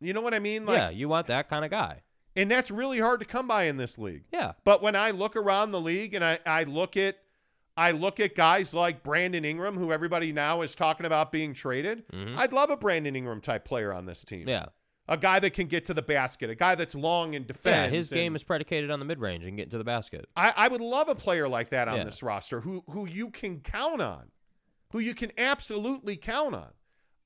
you know what I mean? Like, yeah, you want that kind of guy. And that's really hard to come by in this league. Yeah. But when I look around the league and I, I look at I look at guys like Brandon Ingram, who everybody now is talking about being traded. I'd love a Brandon Ingram type player on this team. Mm-hmm. Yeah. A guy that can get to the basket, a guy that's long and Yeah, his game is predicated on the mid range and getting to the basket. I, I would love a player like that on Yeah. this roster who who you can count on, who you can absolutely count on.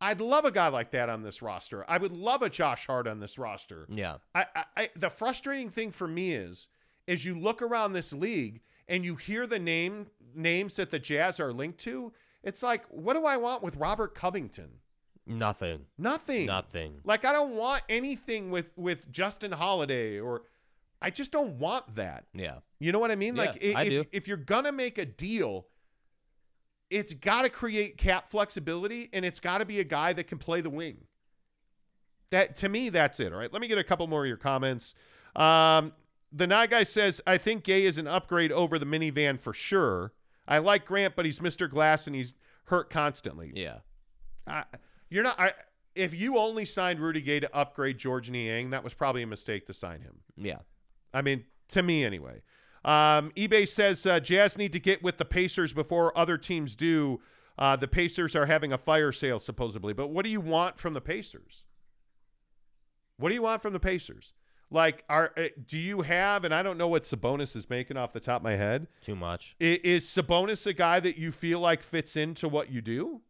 I'd love a guy like that on this roster. I would love a Josh Hart on this roster. Yeah. I, I, I the frustrating thing for me is is you look around this league and you hear the name names that the Jazz are linked to. It's like, what do I want with Robert Covington? Nothing. Nothing. Nothing. Like I don't want anything with with Justin Holiday or I just don't want that. Yeah. You know what I mean? Yeah, like i- I if, if you're gonna make a deal, it's got to create cap flexibility, and it's got to be a guy that can play the wing. That to me, that's it. All right. Let me get a couple more of your comments. Um, the Night Guy says, "I think Gay is an upgrade over the minivan for sure. I like Grant, but he's Mr. Glass and he's hurt constantly. Yeah. I, you're not. I, if you only signed Rudy Gay to upgrade Georges Niang, that was probably a mistake to sign him. Yeah. I mean, to me anyway. Um, eBay says uh, Jazz need to get with the Pacers before other teams do. Uh, the Pacers are having a fire sale supposedly, but what do you want from the Pacers? What do you want from the Pacers? Like, are uh, do you have? And I don't know what Sabonis is making off the top of my head. Too much. I- Is Sabonis a guy that you feel like fits into what you do?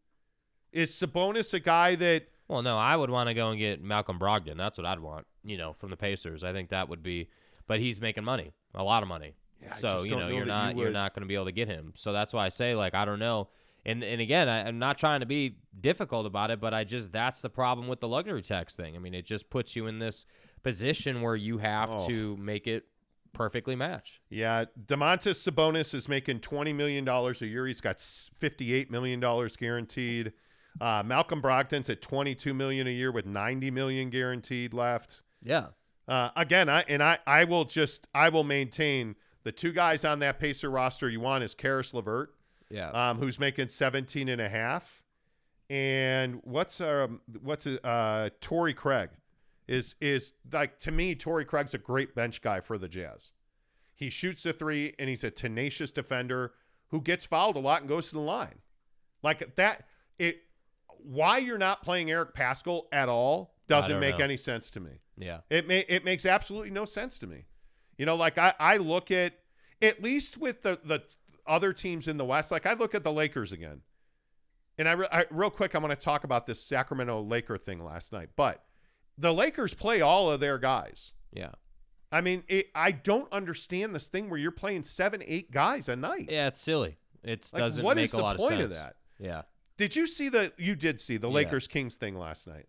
Is Sabonis a guy that Well, no, I would want to go and get Malcolm Brogdon. That's what I'd want, you know, from the Pacers. I think that would be, but he's making money, a lot of money. Yeah, so you know, know you're that you not you are not going to be able to get him. So that's why I say like I don't know. And and again, I, I'm not trying to be difficult about it, but I just that's the problem with the luxury tax thing. I mean, it just puts you in this position where you have Oh. to make it perfectly match. Yeah, Domantas Sabonis is making twenty million dollars a year. He's got fifty-eight million dollars guaranteed. Uh, Malcolm Brogdon's at twenty-two million a year with ninety million guaranteed left. Yeah. Uh, again, I and I, I will just I will maintain the two guys on that Pacer roster you want is Caris LeVert, Yeah. um, who's making 17 and a half, and what's um what's uh Torrey Craig is is like to me Torrey Craig's a great bench guy for the Jazz. He shoots a three, and he's a tenacious defender who gets fouled a lot and goes to the line. Like that, it. Why you're not playing Eric Paschall at all doesn't make know. any sense to me. Yeah. It may it makes absolutely no sense to me. You know, like I I look at at least with the the other teams in the West, like I look at the Lakers again. And I, re- I real quick, I'm going to talk about this Sacramento Laker thing last night. But the Lakers play all of their guys. Yeah. I mean, it, I don't understand this thing where you're playing seven, eight guys a night. Yeah, it's silly. It Like, doesn't what make is a the lot point of of that? Yeah. Did you see the? You did see the Yeah. Lakers Kings thing last night.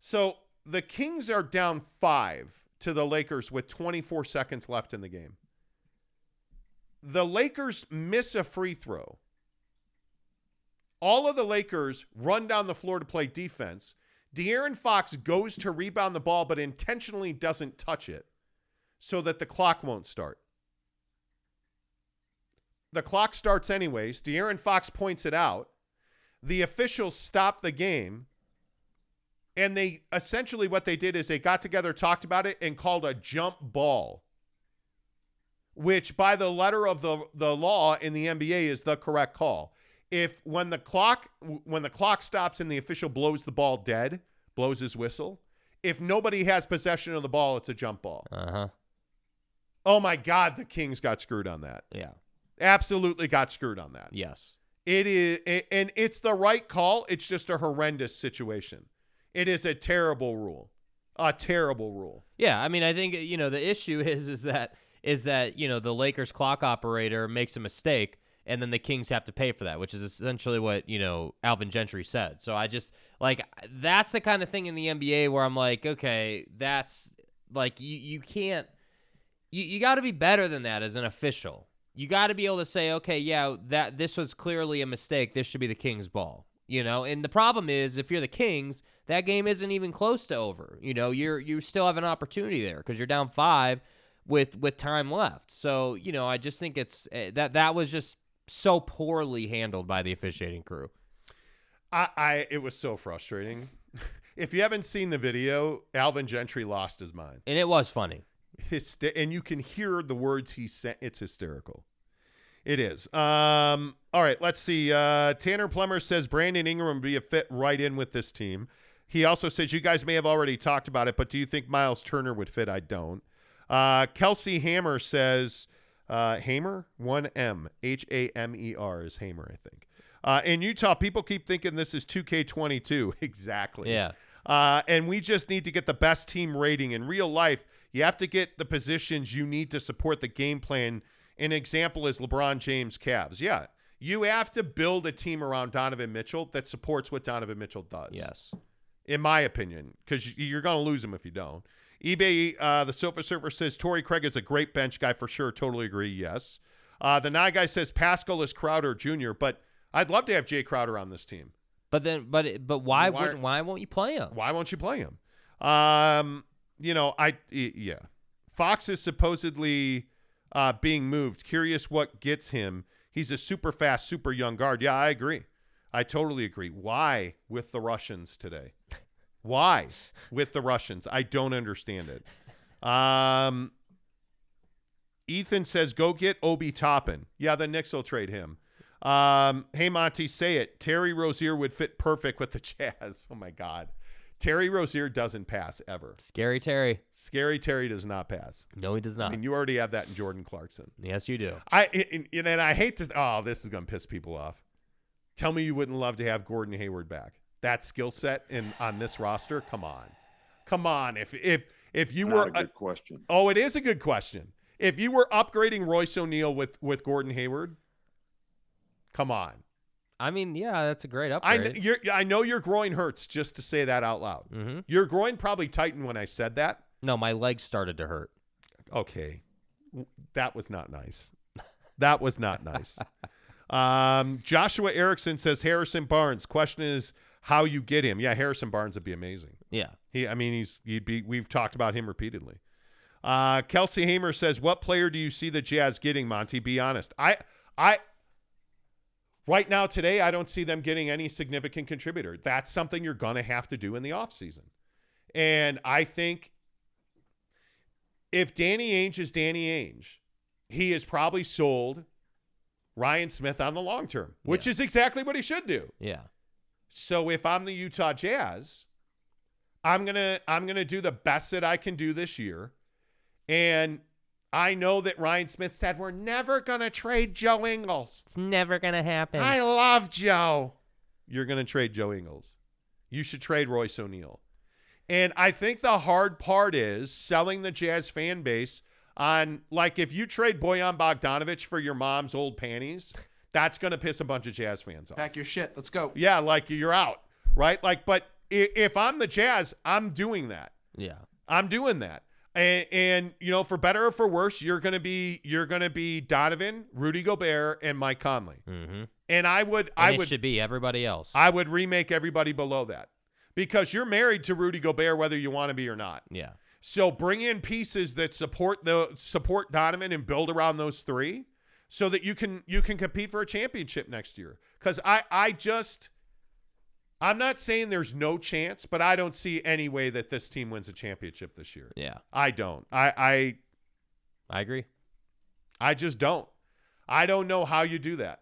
So the Kings are down five to the Lakers with 24 seconds left in the game. The Lakers miss a free throw. All of the Lakers run down the floor to play defense. De'Aaron Fox goes to rebound the ball, but intentionally doesn't touch it so that the clock won't start. The clock starts anyways. De'Aaron Fox points it out. The officials stop the game. And they essentially what they did is they got together, talked about it, and called a jump ball, which by the letter of the, the law in the NBA is the correct call. If when the clock when the clock stops and the official blows the ball dead, blows his whistle, if nobody has possession of the ball, it's a jump ball. Uh huh. Oh my God, the Kings got screwed on that. Yeah. Absolutely got screwed on that. Yes. It is, and it's the right call. It's just a horrendous situation. It is a terrible rule, a terrible rule. Yeah, I mean, I think you know the issue is is that is that you know the Lakers clock operator makes a mistake, and then the Kings have to pay for that, which is essentially what you know Alvin Gentry said. So I just like that's the kind of thing in the NBA where I'm like, okay, that's like you you can't you you got to be better than that as an official. You got to be able to say, okay, yeah, that this was clearly a mistake. This should be the Kings' ball. You know, and the problem is if you're the Kings, that game isn't even close to over. You know, you're you still have an opportunity there because you're down five with with time left. So you know, I just think it's eh, that that was just so poorly handled by the officiating crew. I, I it was so frustrating. if you haven't seen the video, Alvin Gentry lost his mind. And it was funny. Hyster- and you can hear the words he sent. It's hysterical. It is. Um, all right, let's see. Uh, Tanner Plummer says Brandon Ingram would be a fit right in with this team. He also says you guys may have already talked about it, but do you think Miles Turner would fit? I don't. Uh, Kelsey Hammer says uh, Hamer one M H A M E R is Hamer, I think. Uh, in Utah, people keep thinking this is 2K22. exactly. Yeah. Uh, and we just need to get the best team rating. In real life, you have to get the positions you need to support the game plan. An example is LeBron James Cavs. Yeah. You have to build a team around Donovan Mitchell that supports what Donovan Mitchell does. Yes. In my opinion, because you're going to lose him if you don't. eBay, uh, the Sofa Surfer says Torrey Craig is a great bench guy for sure. Totally agree. Yes. Uh, the Nye guy says Paschall is Crowder Jr., but I'd love to have Jae Crowder on this team. But then, but but why Why- wouldn't why won't you play him? Why won't you play him? Um, you know, I yeah. Fox is supposedly uh, being moved. Curious what gets him. He's a super fast, super young guard. Yeah, I agree. I totally agree. Why with the Russians today? Why with the Russians? I don't understand it. Um, Ethan says, "Go get Obi Toppin." Yeah, the Knicks will trade him. Um, hey Monty, say it. Terry Rozier would fit perfect with the Jazz. Oh my God, Terry Rozier doesn't pass ever. Scary Terry. Scary Terry does not pass. No, he does I not. mean, you already have that in Jordan Clarkson. yes, you do. I and, and, and I hate to. Oh, this is gonna piss people off. Tell me you wouldn't love to have Gordon Hayward back. That skill set in on this roster. Come on, come on. If if if you Not were a good question. Oh, it is a good question. If you were upgrading Royce O'Neale with with Gordon Hayward, come on. I mean, yeah, that's a great I upgrade. you're, I know your groin hurts just to say that out loud. mm-hmm. Your groin probably tightened when I said that. No, my legs started to hurt. Okay, that was not nice. That was not nice. um, Joshua Erickson says Harrison Barnes. Question is how you get him. Yeah, Harrison Barnes would be amazing. Yeah. He, I mean, he's he'd be. We've talked about him repeatedly. Uh, Kelsey Hamer says, "What player do you see the Jazz getting, Monty? Be honest. I, I, right now today, I don't see them getting any significant contributor. That's something you're gonna have to do in the offseason. and I think if Danny Ainge is Danny Ainge, he is probably sold Ryan Smith on the long term, which Yeah. is exactly what he should do. Yeah. So if I'm the Utah Jazz, I'm gonna I'm gonna do the best that I can do this year, and I know that Ryan Smith said we're never gonna trade Joe Ingles. It's never gonna happen. I love Joe. You're gonna trade Joe Ingles. You should trade Royce O'Neale. And I think the hard part is selling the Jazz fan base on like if you trade Bojan Bogdanovic for your mom's old panties, that's gonna piss a bunch of Jazz fans off. Pack your shit. Let's go. Yeah, like you're out, right? Like, but if I'm the Jazz, I'm doing that. yeah. I'm doing that. And, and you know, for better or for worse, you're gonna be you're gonna be Donovan, Rudy Gobert, and Mike Conley. Mm-hmm. And I would And I it would should be everybody else. I would remake everybody below that because you're married to Rudy Gobert whether you want to be or not. yeah. So bring in pieces that support the support Donovan and build around those three so that you can you can compete for a championship next year. Cuz I I just I'm not saying there's no chance, but I don't see any way that this team wins a championship this year. Yeah. I don't. I I I agree. I just don't. I don't know how you do that.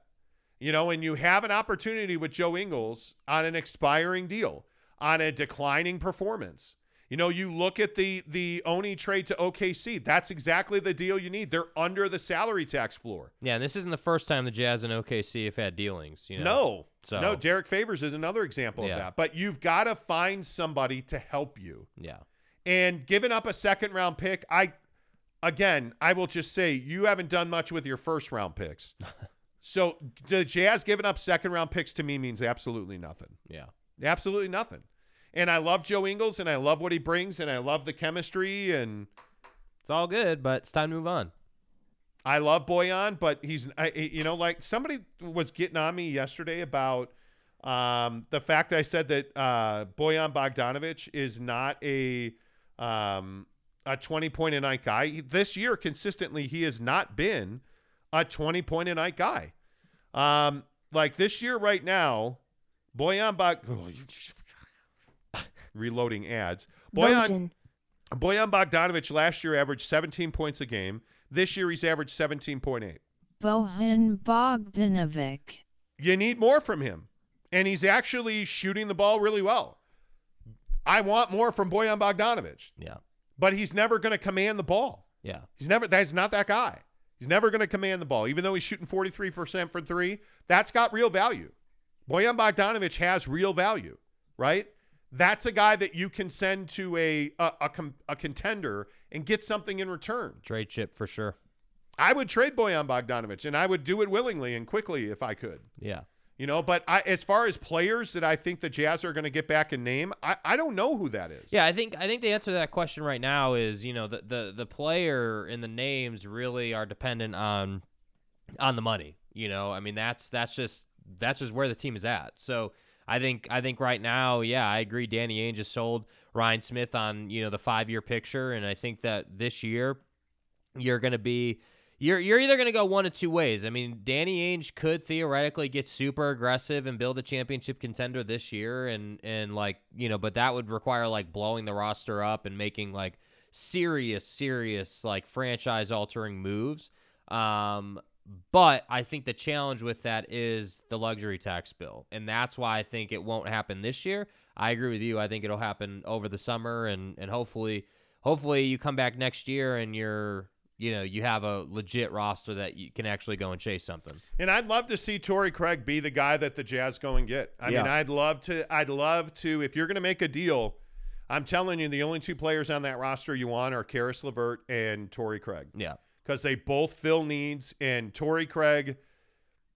You know, and you have an opportunity with Joe Ingles on an expiring deal, on a declining performance. You know, you look at the the Oni trade to OKC. That's exactly the deal you need. They're under the salary tax floor. Yeah, and this isn't the first time the Jazz and OKC have had dealings. You know? No. So- No, Derrick Favors is another example Yeah. of that. But you've got to find somebody to help you. Yeah. And giving up a second round pick, I again, I will just say you haven't done much with your first round picks. so the Jazz giving up second round picks to me means absolutely nothing. Yeah. Absolutely nothing. And I love Joe Ingles and I love what he brings and I love the chemistry and It's all good, but it's time to move on. I love Bojan, but he's I, you know like somebody was getting on me yesterday about um, the fact I said that uh, Bojan Bogdanovic is not a um, a 20 point a night guy. This year consistently he has not been a 20 point a night guy. Um, like this year right now, Bojan Bog reloading ads. Bojan Bojan Bogdanovic last year averaged 17 points a game. This year he's averaged 17.8. Bojan Bogdanovic. You need more from him. And he's actually shooting the ball really well. I want more from Bojan Bogdanovic, Yeah. but he's never going to command the ball. Yeah. He's never that's not that guy. He's never going to command the ball even though he's shooting 43% for 3. That's got real value. Bojan Bogdanovic has real value, right? That's a guy that you can send to a a, a, com- a contender and get something in return. Trade chip for sure. I would trade Bojan Bogdanovic, and I would do it willingly and quickly if I could. Yeah. You know, but I, as far as players that I think the Jazz are going to get back and name, I, I don't know who that is. Yeah, I think I think the answer to that question right now is you know the the the player and the names really are dependent on on the money. You know, I mean that's that's just that's just where the team is at. So I think I think right now, yeah, I agree. Danny Ainge just sold Ryan Smith on you know the five year picture, and I think that this year you're going to be you're you're either going to go one of two ways. I mean, Danny Ainge could theoretically get super aggressive and build a championship contender this year and and like, you know, but that would require like blowing the roster up and making like serious serious like franchise altering moves. Um but I think the challenge with that is the luxury tax bill. And that's why I think it won't happen this year. I agree with you. I think it'll happen over the summer and and hopefully hopefully you come back next year and you're you know, you have a legit roster that you can actually go and chase something. And I'd love to see Torrey Craig be the guy that the Jazz go and get. I mean, I'd love to. I'd love to. If you're going to make a deal, I'm telling you, the only two players on that roster you want are Caris LeVert and Torrey Craig Yeah. Because they both fill needs. And Torrey Craig,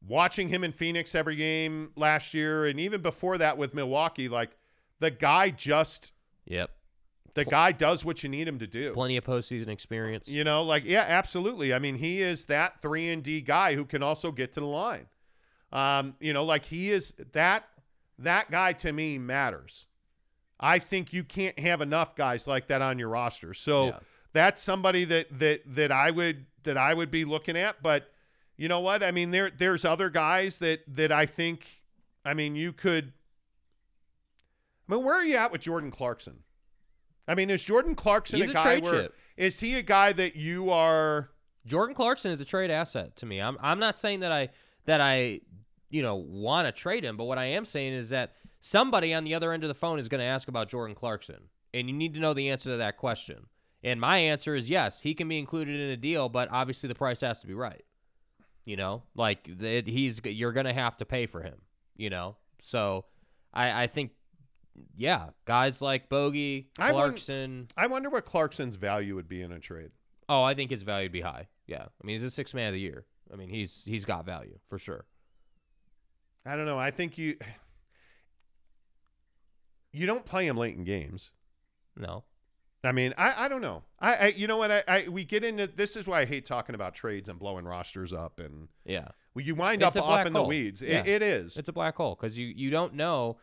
watching him in Phoenix every game last year, and even before that with Milwaukee, like the guy just Yep. the guy does what you need him to do. Plenty of postseason experience. You know, like yeah, absolutely. I mean, he is that three and D guy who can also get to the line. Um, you know, like he is that that guy to me matters. I think you can't have enough guys like that on your roster. So Yeah. That's somebody that that that I would that I would be looking at. But you know what? I mean, there there's other guys that that I think. I mean, you could. I mean, where are you at with Jordan Clarkson? I mean, is Jordan Clarkson He's a a guy where chip. is he a guy that you are Jordan Clarkson is a trade asset to me. I'm I'm not saying that I that I you know want to trade him, but what I am saying is that somebody on the other end of the phone is going to ask about Jordan Clarkson, and you need to know the answer to that question. And my answer is yes, he can be included in a deal, but obviously the price has to be right. You know, like it, he's you're going to have to pay for him. You know, so I I think yeah, guys like Bogey, I wouldn't- Clarkson. I wonder what Clarkson's value would be in a trade. Oh, I think his value would be high. Yeah, I mean he's a six man of the year. I mean he's he's got value for sure. I don't know. I think you you don't play him late in games. No, I mean, I, I don't know. I, I you know what I, I we get into this is why I hate talking about trades and blowing rosters up and yeah, well, you wind It's up off in the weeds. Yeah. It, it is. it's a black hole because you you don't know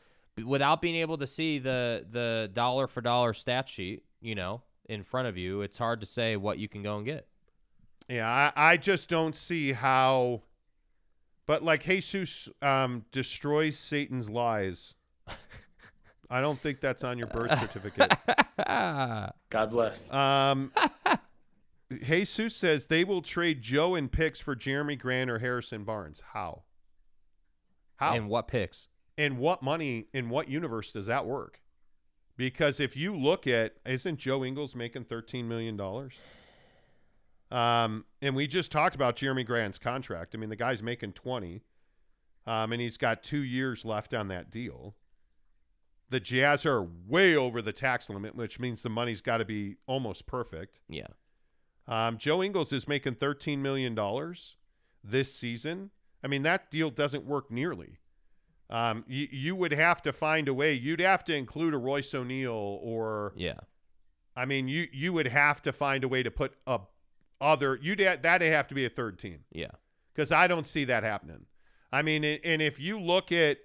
without being able to see the the dollar for dollar stat sheet. You know, in front of you, it's hard to say what you can go and get. Yeah, I, I just don't see how. But like Jesus um, destroys Satan's lies. I don't think that's on your birth certificate. God bless. Um, Jesus says they will trade Joe and picks for Jerami Grant or Harrison Barnes. How? How? And what picks? and what money in what universe does that work? Because if you look at, isn't Joe Ingles making thirteen million dollars? Um, and we just talked about Jerami Grant's contract. I mean, the guy's making twenty, um, and he's got two years left on that deal. The Jazz are way over the tax limit, which means the money's got to be almost perfect. Yeah, Um, Joe Ingles is making $13 million this season. I mean, that deal doesn't work nearly. Um, you, you would have to find a way. You'd have to include a Royce O'Neale or, yeah, I mean, you you would have to find a way to put a other. You'd ha- that'd have to be a third team yeah. because I don't see that happening. I mean, and and if you look at,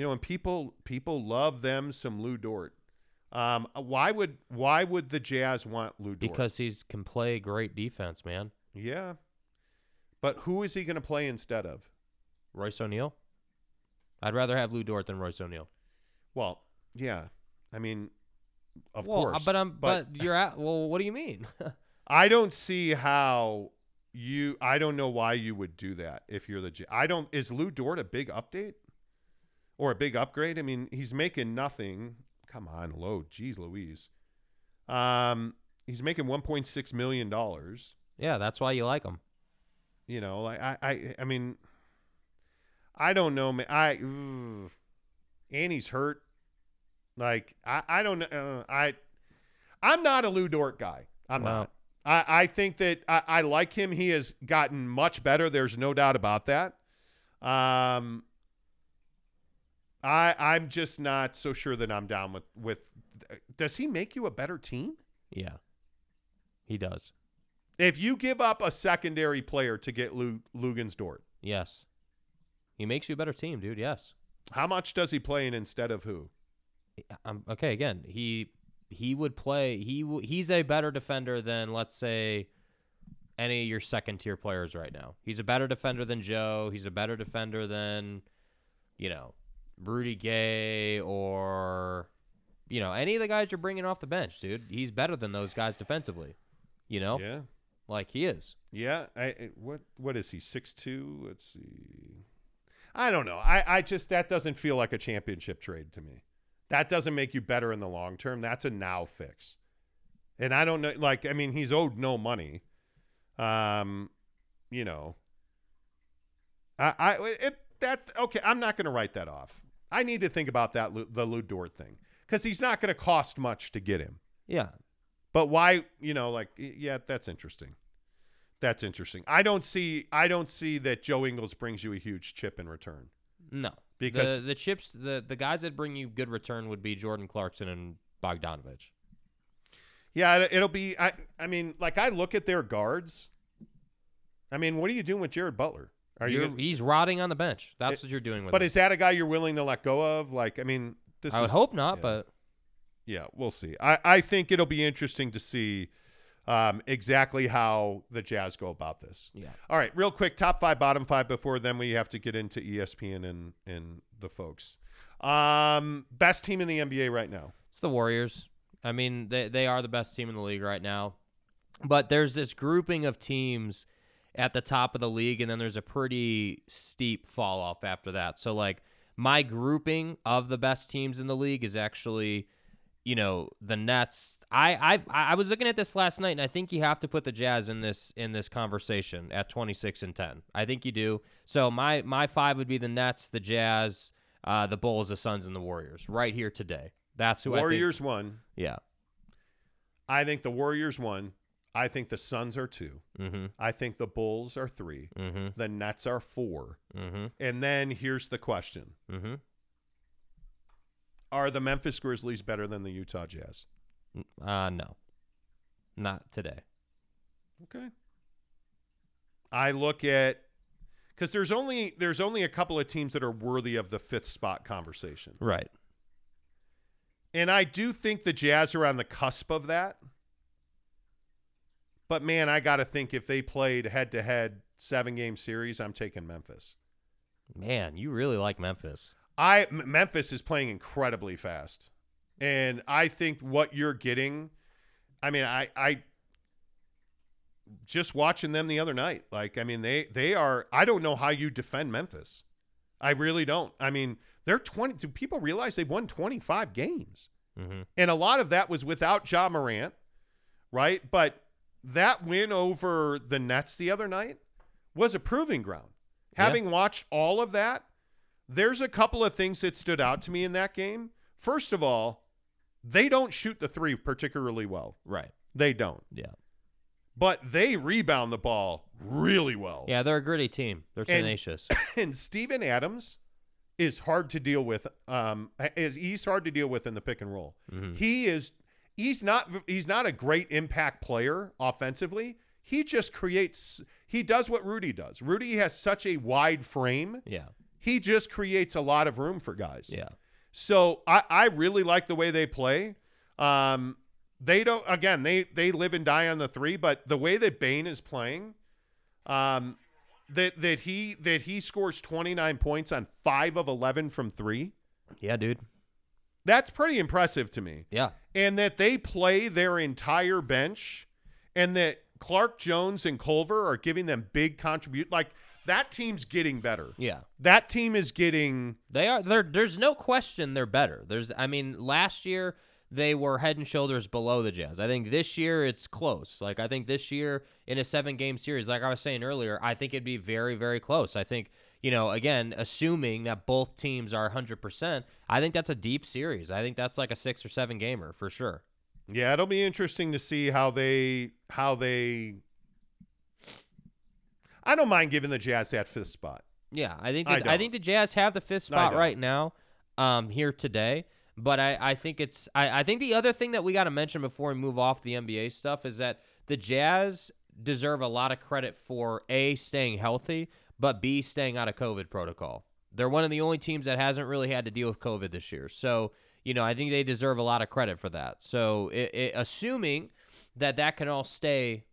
you know, and people people love them some Lou Dort. Um, why would why would the Jazz want Lou Dort? Because he's can play great defense, man. Yeah. But who is he going to play instead of? Royce O'Neale. I'd rather have Lou Dort than Royce O'Neale. Well, yeah. I mean, of well, uh, course. but I'm but, you're at well. What do you mean? I don't see how you. I don't know why you would do that if you're the. J- I don't. Is Lou Dort a big update or a big upgrade? I mean, he's making nothing. Come on, low. Jeez, Louise. Um, he's making 1.6 million dollars. yeah, that's why you like him. You know, like I, I, I mean, I don't know, man. I, ugh. he's hurt. Like I, I don't know. Uh, I, I'm not a Lou Dort guy. I'm Well- not. I, I think that I, I like him. He has gotten much better. There's no doubt about that. Um, I, I'm just not so sure that I'm down with with. Does he make you a better team? Yeah, he does. If you give up a secondary player to get Lu, Luguentz Dort, Yes, he makes you a better team, dude. Yes. how much does he play in instead of who? Um, okay, again, he he would play. He he's a better defender than let's say any of your second tier players right now. He's a better defender than Joe. He's a better defender than you know Rudy Gay or you know any of the guys you're bringing off the bench, dude. He's better than those guys defensively. You know, Yeah. like he is. Yeah, I, I- what what is he? Six two. Let's see. I don't know. I I just that doesn't feel like a championship trade to me. That doesn't make you better in the long term. That's a now fix. And I don't know. Like I mean, he's owed no money. Um, you know. I I it that okay. I'm not going to write that off. I need to think about that the Lou Dort thing because he's not going to cost much to get him. Yeah, But why, you know, like yeah, that's interesting. That's interesting. I don't see I don't see that Joe Ingles brings you a huge chip in return. no, Because- the the chips the the guys that bring you good return would be Jordan Clarkson and Bogdanovic. Yeah, it'll be I I mean, like I look at their guards. I mean, what are you doing with Jared Butler? Are you gonna- he's rotting on the bench. That's It- what you're doing with But him. is that a guy you're willing to let go of? Like, I mean, this I would is- hope not, yeah. but Yeah, we'll see. I, I think it'll be interesting to see um, exactly how the Jazz go about this. yeah. All right, real quick, top five, bottom five before then we have to get into ESPN and and the folks. Um, best team in the NBA right now. It's the Warriors. I mean, they they are the best team in the league right now. But there's this grouping of teams at the top of the league, and then there's a pretty steep fall off after that. So, like, my grouping of the best teams in the league is actually, you know, the Nets. I I I was looking at this last night, and I think you have to put the Jazz in this in this conversation at 26 and 10. I think you do. So my my five would be the Nets, the Jazz, uh, the Bulls, the Suns, and the Warriors right here today. That's who Warriors I won. Yeah. I think the Warriors won. I think the Suns are two. Mm-hmm. I think the Bulls are three. Mm-hmm. The Nets are four. Mm-hmm. And then here's the question Mm-hmm. Are the Memphis Grizzlies better than the Utah Jazz? Uh, no, not today. Okay. I look at because there's only there's only a couple of teams that are worthy of the fifth spot conversation, Right. and I do think the Jazz are on the cusp of that. But man, I got to think if they played head to head seven game series, I'm taking Memphis. Man, you really like Memphis. I M- Memphis is playing incredibly fast, and I think what you're getting. I mean, I I just watching them the other night. Like, I mean, they they are. I don't know how you defend Memphis. I really don't. I mean, they're twenty. Do people realize they've won twenty five games? Mm-hmm. And a lot of that was without Ja Morant, right? But that win over the Nets the other night was a proving ground. Yeah. Having watched all of that, there's a couple of things that stood out to me in that game. First of all, they don't shoot the three particularly well. Right. They don't. Yeah. But they rebound the ball really well. Yeah, they're a gritty team. They're tenacious. and Steven Adams is hard to deal with. Um, is he's hard to deal with in the pick and roll. Mhm. He is. He's not. He's not a great impact player offensively. He just creates. He does what Rudy does. Rudy has such a wide frame. Yeah. He just creates a lot of room for guys. Yeah. So I, I really like the way they play. Um, they don't again they they live and die on the three, but the way that Bane is playing, um, that that he that he scores twenty nine points on five of eleven from three. Yeah, dude. That's pretty impressive to me. Yeah. And that they play their entire bench, and that Clark Jones and Culver are giving them big contribute. Like that team's getting better. Yeah. That team is getting They are there there's no question they're better. There's I mean, last year they were head and shoulders below the Jazz. I think this year it's close. Like I think this year in a 7 game series, like I was saying earlier, I think it'd be very very close. I think, you know, again, assuming that both teams are 100%, I think that's a deep series. I think that's like a 6 or 7 gamer for sure. Yeah, it'll be interesting to see how they how they. I don't mind giving the Jazz that fifth spot. Yeah, I think I that, I, think the Jazz have the fifth spot right now, um, here today. But I, I think it's I, I think the other thing that we got to mention before we move off the NBA stuff is that the Jazz deserve a lot of credit for a staying healthy, but b staying out of COVID protocol. They're one of the only teams that hasn't really had to deal with COVID this year. So you know I think they deserve a lot of credit for that. So it, it, assuming that that can all stay,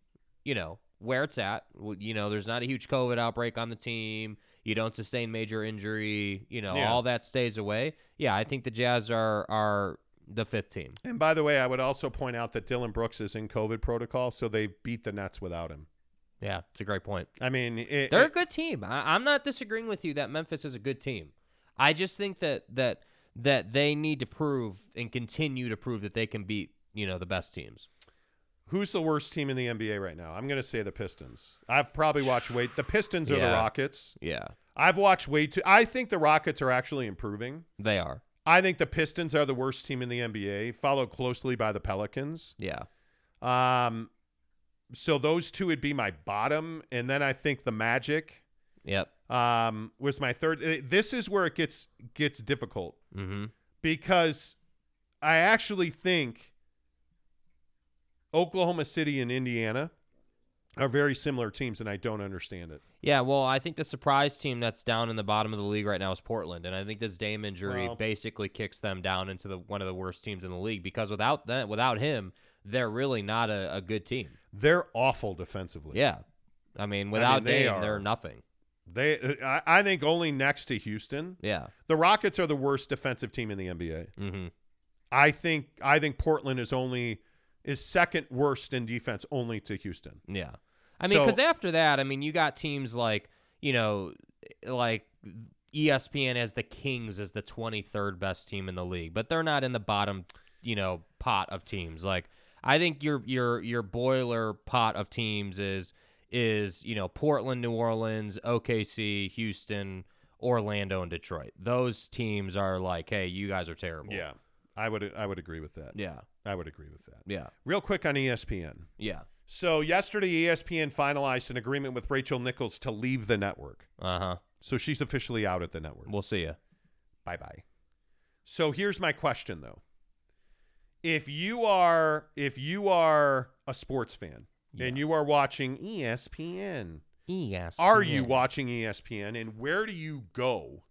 you know where it's at. You know, there's not a huge COVID outbreak on the team. You don't sustain major injury. You know, Yeah. all that stays away. Yeah, I think the Jazz are are the fifth team. And by the way, I would also point out that Dillon Brooks is in COVID protocol, so they beat the Nets without him. Yeah, it's a great point. I mean, it, They're a good team. I, I'm not disagreeing with you that Memphis is a good team. I just think that that that they need to prove and continue to prove that they can beat you know the best teams. who's the worst team in the NBA right now? I'm going to say the Pistons. I've probably watched way the Pistons or the Rockets. Yeah, I've watched way too. I think the Rockets are actually improving. they are. I think the Pistons are the worst team in the NBA, followed closely by the Pelicans. Yeah, Um, so those two would be my bottom, and then I think the Magic yep. um, was my third. Uh, This is where it gets gets difficult Mm-hmm. because I actually think Oklahoma City and Indiana are very similar teams, and I don't understand it. Yeah, well, I think the surprise team that's down in the bottom of the league right now is Portland, and I think this Dame injury Well- basically kicks them down into the one of the worst teams in the league because without that, without him, they're really not a, a good team. They're awful defensively. Yeah, I mean, without they Dame, are- they're nothing. They, uh, I, I think only next to Houston. Yeah. The Rockets are the worst defensive team in the NBA. Mm-hmm. I think I think Portland is only is second worst in defense only to Houston. Yeah. I mean, So- because after that, I mean, you got teams like, you know, like ESPN as the Kings as the 23rd best team in the league, but they're not in the bottom, you know, pot of teams. Like, I think your your your boiler pot of teams is is you know Portland, New Orleans, OKC, Houston, Orlando, and Detroit. Those teams are like, hey, you guys are terrible. Yeah. I would I would agree with that. yeah, I would agree with that. yeah, Real quick on ESPN. yeah. So yesterday ESPN finalized an agreement with Rachel Nichols to leave the network. Uh huh. So she's officially out at the network. We'll see you. Bye bye. So here's my question though. If you are if you are a sports fan and you are watching ESPN, Yes. are you watching ESPN and where do you go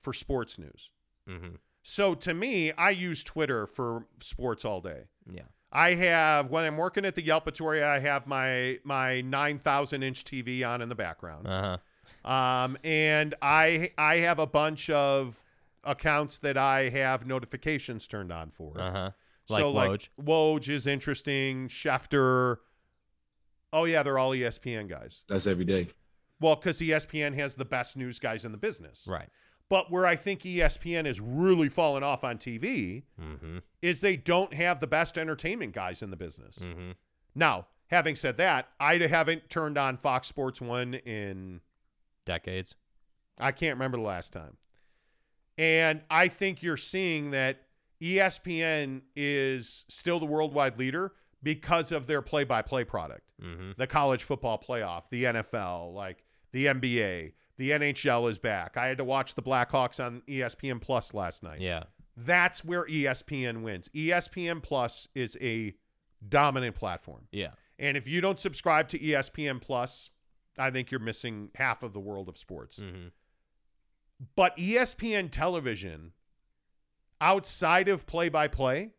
for sports news? Mm-hmm. So to me, I use Twitter for sports all day. Yeah. I have when I'm working at the Yelpatoria, I have my my 9,000 inch TV on in the background. Uh huh. Um, and I I have a bunch of accounts that I have notifications turned on for. Uh huh. Like so like Woj. Woj is interesting. Schefter. Oh yeah, they're all ESPN guys. That's every day. Well, because ESPN has the best news guys in the business. Right. But where I think ESPN is really falling off on TV Mm-hmm. is they don't have the best entertainment guys in the business. Mm-hmm. Now, having said that, I haven't turned on Fox Sports One in Decades. I can't remember the last time. And I think you're seeing that ESPN is still the worldwide leader because of their play-by-play product. Mm-hmm. The college football playoff, the NFL, like the NBA, the NHL is back. I had to watch the Blackhawks on ESPN Plus last night. Yeah. That's where ESPN wins. ESPN Plus is a dominant platform. Yeah. And if you don't subscribe to ESPN Plus, I think you're missing half of the world of sports. Mm-hmm. But ESPN television, outside of play by play,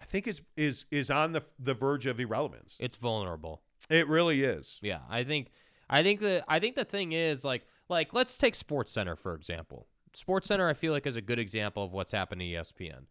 I think is is is on the the verge of irrelevance. It's vulnerable. It really is. Yeah. I think. I think the. I think the thing is like like let's take Sports Center for example. Sports Center I feel like is a good example of what's happened to ESPN.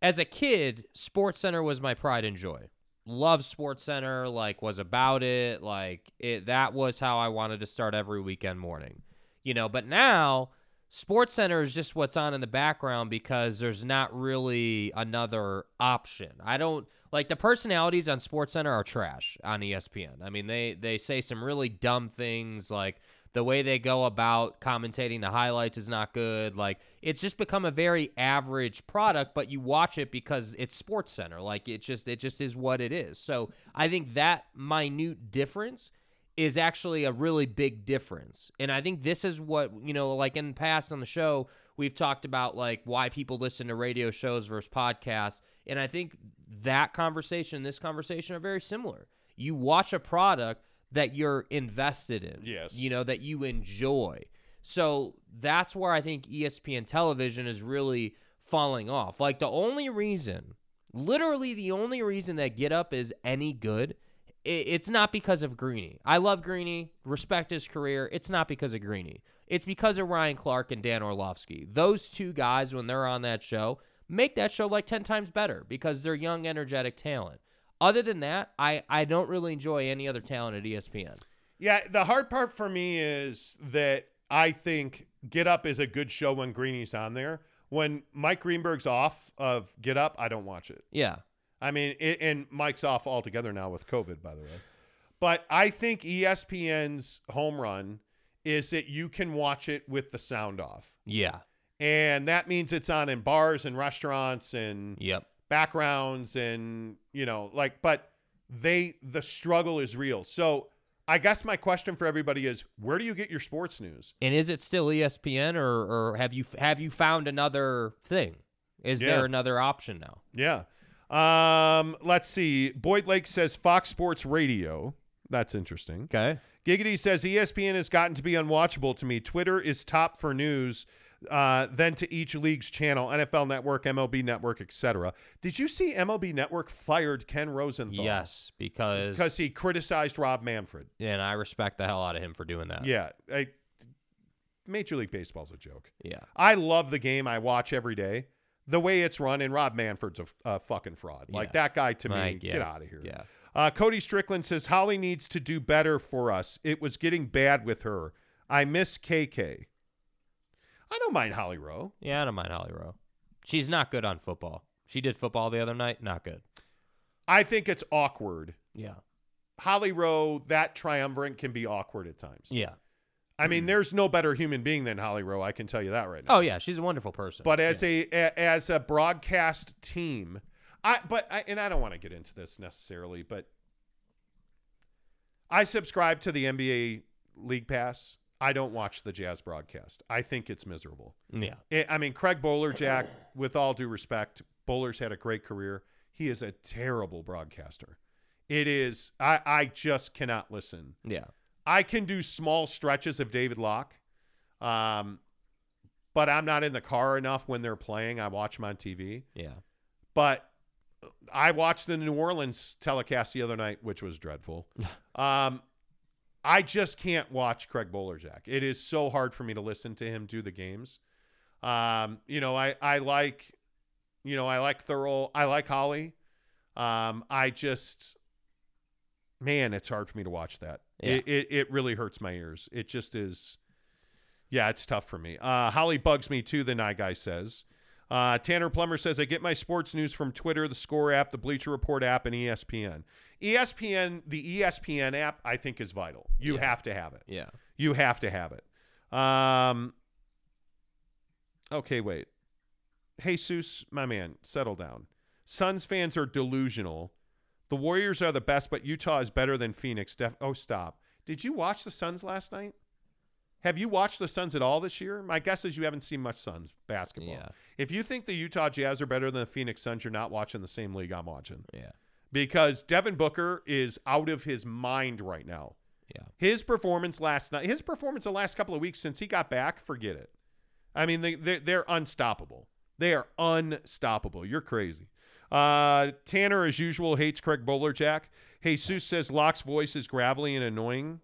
As a kid, Sports Center was my pride and joy. Loved Sports Center. Like was about it. Like it. That was how I wanted to start every weekend morning. You know. But now. Sports Center is just what's on in the background because there's not really another option. I don't like the personalities on Sports Center are trash on ESPN. I mean, they they say some really dumb things like the way they go about commentating the highlights is not good. Like it's just become a very average product, but you watch it because it's Sports Center. Like it just it just is what it is. So, I think that minute difference is actually a really big difference. And I think this is what, you know, like in the past on the show, we've talked about like why people listen to radio shows versus podcasts. And I think that conversation, this conversation are very similar. You watch a product that you're invested in. Yes. You know, that you enjoy. So that's where I think ESPN television is really falling off. Like the only reason, literally the only reason that Get Up is any good it's not because of Greeny. I love Greeny, respect his career. It's not because of Greeny. It's because of Ryan Clark and Dan Orlovsky. Those two guys, when they're on that show, make that show like 10 times better because they're young, energetic talent. Other than that, I, I don't really enjoy any other talent at ESPN. Yeah, the hard part for me is that I think Get Up is a good show when Greeny's on there. When Mike Greenberg's off of Get Up, I don't watch it. Yeah. I mean, it, and Mike's off altogether now with COVID, by the way. But I think ESPN's home run is that you can watch it with the sound off. Yeah. And that means it's on in bars and restaurants and Yep. backgrounds and, you know, like, but they, the struggle is real. So I guess my question for everybody is where do you get your sports news? And is it still ESPN or, or have you have you found another thing? Is Yeah. there another option now? Yeah. Um, let's see. Boyd Lake says Fox Sports Radio. That's interesting. Okay. Giggity says ESPN has gotten to be unwatchable to me. Twitter is top for news, uh, then to each league's channel, NFL Network, MLB Network, etc. Did you see MLB Network fired Ken Rosenthal? Yes, because because he criticized Rob Manfred. and I respect the hell out of him for doing that. Yeah, I, Major League Baseball's a joke. Yeah. I love the game. I watch every day. The way it's run, and Rob Manfred's a fucking fraud. Like Yeah. that guy to me, yeah. get out of here. Yeah. Uh, Cody Strickland says Holly needs to do better for us. It was getting bad with her. I miss KK. I don't mind Holly Rowe. Yeah, I don't mind Holly Rowe. She's not good on football. She did football the other night. Not good. I think it's awkward. Yeah. Holly Rowe, that triumvirate can be awkward at times. Yeah. I mean, there's no better human being than Holly Rowe. I can tell you that right now. Oh yeah, she's a wonderful person. But as Yeah. a, a as a broadcast team, I but I, and I don't want to get into this necessarily, but I subscribe to the NBA League Pass. I don't watch the Jazz broadcast. I think it's miserable. yeah, I I mean, Craig Bowler, Jack, with all due respect, Bowler's had a great career. He is a terrible broadcaster. It is, I, I just cannot listen. yeah, I can do small stretches of David Locke, um, but I'm not in the car enough when they're playing. I watch them on TV. yeah. But I watched the New Orleans telecast the other night, which was dreadful. um, I just can't watch Craig Bolerjack. It is so hard for me to listen to him do the games. Um, you know, I I like, you know, I like Thurl. I like Holly. Um, I just, man, it's hard for me to watch that. Yeah. It, it it really hurts my ears. It just is. Yeah, it's tough for me. Uh, Holly bugs me too. The night guy says. Uh, Tanner Plummer says I get my sports news from Twitter, the Score app, the Bleacher Report app, and ESPN. ESPN, the ESPN app, I think is vital. You Yeah. have to have it. Yeah. You have to have it. Um. Okay, wait. Jesus, my man, settle down. Suns fans are delusional. The Warriors are the best, but Utah is better than Phoenix. Def- oh, stop. Did you watch the Suns last night? Have you watched the Suns at all this year? My guess is you haven't seen much Suns basketball. Yeah. If you think the Utah Jazz are better than the Phoenix Suns, you're not watching the same league I'm watching. Yeah. Because Devin Booker is out of his mind right now. Yeah. His performance last night, his performance the last couple of weeks since he got back, forget it. I mean, they, they're, they're unstoppable. They are unstoppable. You're crazy. Uh, Tanner, as usual, hates Craig Bolerjack. Jesus says Locke's voice is gravelly and annoying.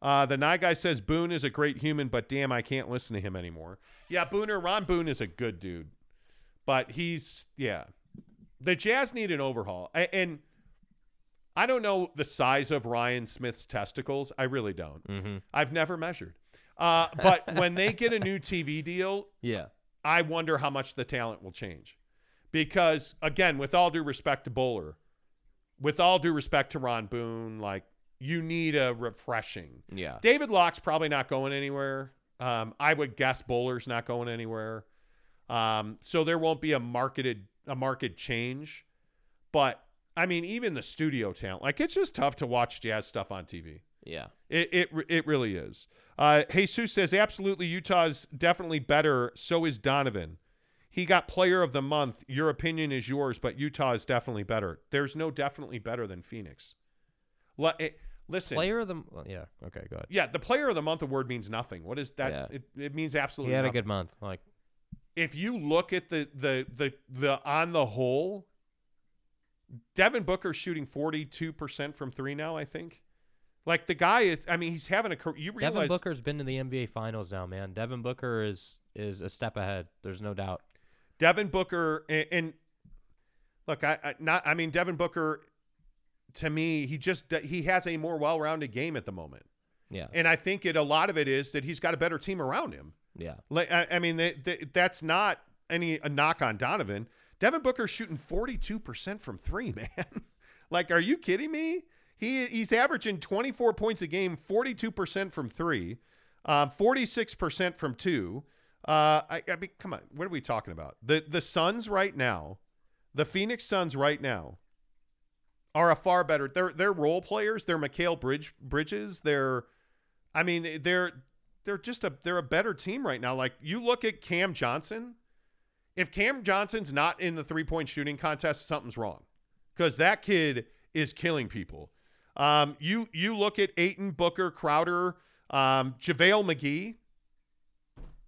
Uh, the Nye guy says Boone is a great human, but damn, I can't listen to him anymore. Yeah, Booner, Ron Boone is a good dude, but he's yeah. The Jazz need an overhaul, A- and I don't know the size of Ryan Smith's testicles. I really don't. Mm-hmm. I've never measured. Uh, but when they get a new TV deal, Yeah. I wonder how much the talent will change. Because again, with all due respect to Bowler, with all due respect to Ron Boone, like you need a refreshing. Yeah. David Locke's probably not going anywhere. Um, I would guess Bowler's not going anywhere. Um, so there won't be a marketed a market change. But I mean, even the studio talent, like it's just tough to watch jazz stuff on TV. Yeah. It it it really is. Uh, Jesus says absolutely Utah's definitely better. So is Donovan. He got Player of the Month. Your opinion is yours, but Utah is definitely better. There's no definitely better than Phoenix. It- eh, listen, Player of the well, yeah. Okay, go ahead. yeah, the Player of the Month award means nothing. What is that? Yeah. It, it means absolutely. He had a good month. Like If you look at the the the the on the whole, Devin Booker's shooting 42 percent from three now. I think. Like the guy is, I mean, he's having a. You realize Devin Booker's been to the NBA Finals now, man. Devin Booker is is a step ahead. There's no doubt. Devin Booker and, and look, I, I not I mean Devin Booker to me, he just he has a more well-rounded game at the moment. Yeah. And I think it a lot of it is that he's got a better team around him. Yeah. Like I, I mean they, they, that's not any a knock on Donovan. Devin Booker's shooting 42% from 3, man. like are you kidding me? He he's averaging 24 points a game, 42% from 3, um, 46% from 2. Uh, I, I mean, come on. What are we talking about? The the Suns right now, the Phoenix Suns right now, are a far better. They're they're role players. They're Mikal Bridge Bridges. They're, I mean, they're they're just a they're a better team right now. Like you look at Cam Johnson. If Cam Johnson's not in the three point shooting contest, something's wrong, because that kid is killing people. Um, you you look at Ayton Booker, Crowder, um, JaVale McGee.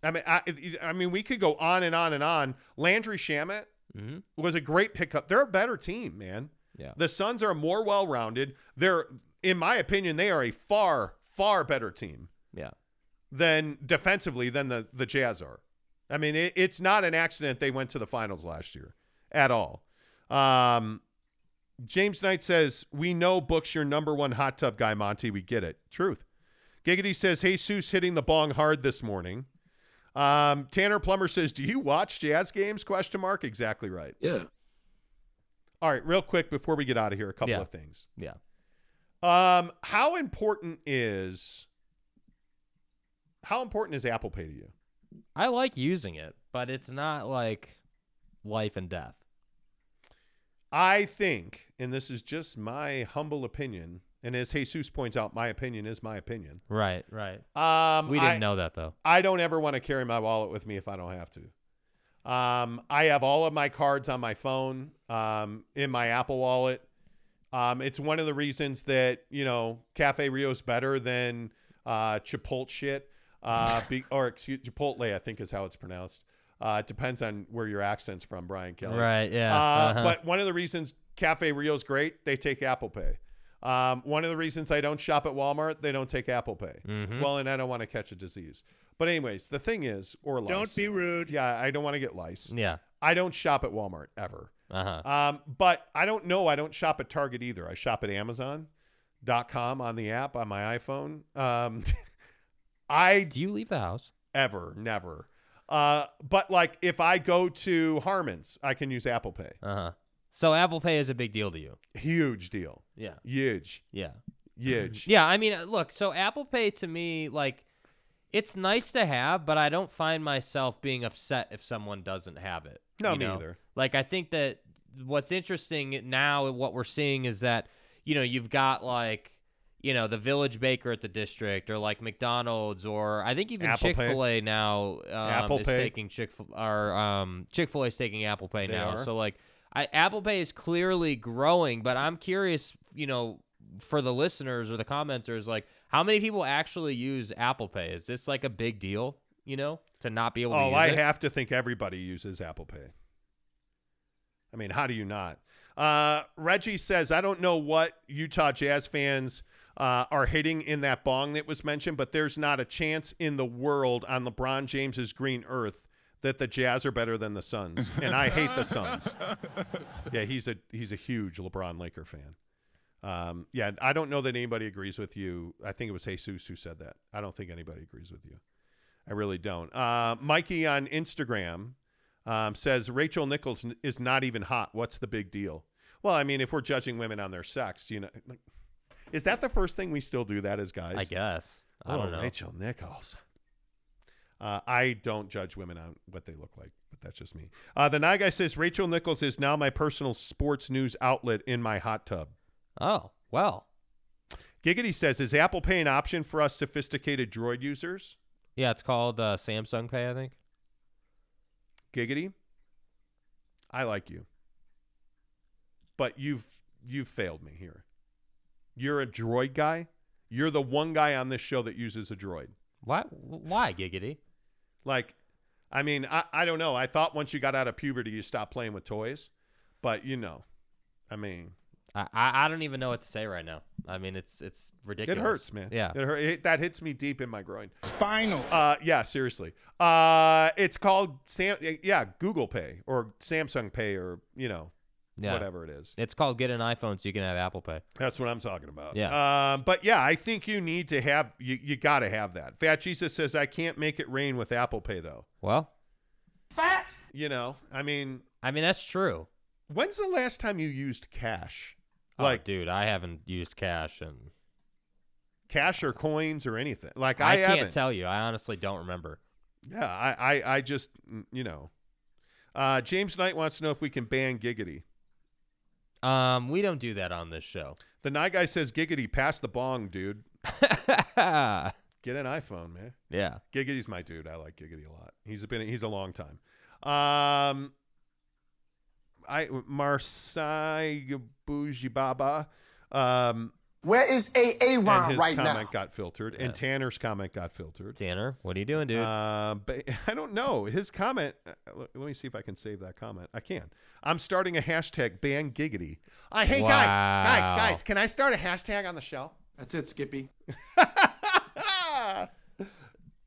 I mean, I, I mean, we could go on and on and on. Landry Shamet Mm-hmm. was a great pickup. They're a better team, man. Yeah. The Suns are more well-rounded. They're, in my opinion, they are a far, far better team Yeah. than defensively than the the Jazz are. I mean, it, it's not an accident they went to the finals last year at all. Um, James Knight says, We know Book's your number one hot tub guy, Monty. We get it. Truth. Giggity says, Hey, Seuss hitting the bong hard this morning. Um, Tanner Plummer says, Do you watch jazz games? Question mark. Exactly right. Yeah. All right, real quick before we get out of here, a couple Yeah. of things. Yeah. Um, how important is how important is Apple Pay to you? I like using it, but it's not like life and death. I think, and this is just my humble opinion, and as Jesus points out, my opinion is my opinion. Right, right. Um, We didn't I, know that though. I don't ever want to carry my wallet with me if I don't have to. Um, I have all of my cards on my phone, um, in my Apple Wallet. Um, it's one of the reasons that you know Cafe Rio's better than uh, Chipotle shit, uh, be, or excuse Chipotle, I think is how it's pronounced. Uh, it depends on where your accent's from, Brian Kelly. Right, yeah. Uh, uh-huh. But one of the reasons Cafe Rio's great, they take Apple Pay. Um, one of the reasons I don't shop at Walmart, they don't take Apple Pay. Mhm. Well, and I don't want to catch a disease. But anyways, the thing is, or lice. Don't be rude. Yeah, I don't want to get lice. yeah. I don't shop at Walmart ever. Uh-huh. Um, but I don't know. I don't shop at Target either. I shop at Amazon.com on the app on my iPhone. Um, I Do you leave the house? ever never. Uh, but like if I go to Harmon's, I can use Apple Pay. Uh-huh. So Apple Pay is a big deal to you. Huge deal. Yeah. Huge. Yeah. Huge. Yeah, I mean, uh, look, so Apple Pay to me, like, it's nice to have, but I don't find myself being upset if someone doesn't have it. No, you me know? either. Like, I think that what's interesting now, what we're seeing is that, you know, you've got like, you know, the Village Baker at the district, or like McDonald's, or I think even Chick Fil A now um, Apple is Pay. taking Chick Fil or um, Chick Fil A is taking Apple Pay They now. are. So like, I, Apple Pay is clearly growing, but I'm curious, you know, for the listeners or the commenters, like how many people actually use Apple Pay? Is this like a big deal? You know, to not be able to Oh, I it? have to think everybody uses Apple Pay. I mean, how do you not? Uh, Reggie says, I don't know what Utah Jazz fans uh, are hitting in that bong that was mentioned, but there's not a chance in the world on LeBron James's green earth that the Jazz are better than the Suns, and I hate the Suns. Yeah, he's a he's a huge LeBron Laker fan. Um, yeah, I don't know that anybody agrees with you. I think it was Jesus who said that. I don't think anybody agrees with you. I really don't. Uh, Mikey on Instagram um, says Rachel Nichols is not even hot. What's the big deal? Well, I mean, if we're judging women on their sex, you know, like, is that the first thing we still do that as guys? I guess. I oh, don't know. Rachel Nichols. Uh, I don't judge women on what they look like, but that's just me. Uh, the Nye guy says Rachel Nichols is now my personal sports news outlet in my hot tub. Oh well, Giggity says, is Apple Pay an option for us sophisticated droid users? yeah. It's called uh, Samsung Pay, I think. Giggity, I like you, but you've you've failed me here. You're a droid guy. You're the one guy on this show that uses a droid. Why? Why giggity? Like, I mean, I, I don't know. I thought once you got out of puberty, you stopped playing with toys, but you know, I mean, I, I I don't even know what to say right now. I mean, it's it's ridiculous. it hurts, man. Yeah. it, hurt, it that hits me deep in my groin. Spinal. Uh, yeah, seriously. Uh, it's called Sam. Yeah, Google Pay or Samsung Pay or you know, Yeah. whatever it is. It's called Get an iPhone so you can have Apple Pay. That's what I'm talking about. Yeah. Um, but yeah, I think you need to have you. You got to have that. Fat Jesus says I can't make it rain with Apple Pay though. Well, fat. You know, I mean, I mean that's true. when's the last time you used cash? Like, Like dude, I haven't used cash and cash or coins or anything. Like I, I, can't haven't. tell you. I honestly don't remember. Yeah, I, I, I just, you know. Uh, James Knight wants to know if we can ban Giggity. Um, we don't do that on this show. The night guy says, Giggity, pass the bong, dude. Get an iPhone, man. Yeah. Giggity's my dude. I like Giggity a lot. He's been he's a long time. Um, I Marsai Bougie Baba. Um, Where is AA and Ron his comment got filtered, Yeah. and Tanner's comment got filtered. Tanner, what are you doing, dude? Uh, but I don't know his comment. uh, Let let me see if I can save that comment. I can. I'm starting a hashtag ban giggity. Uh, hey guys, guys, guys, can I start a hashtag on the show? That's it, Skippy.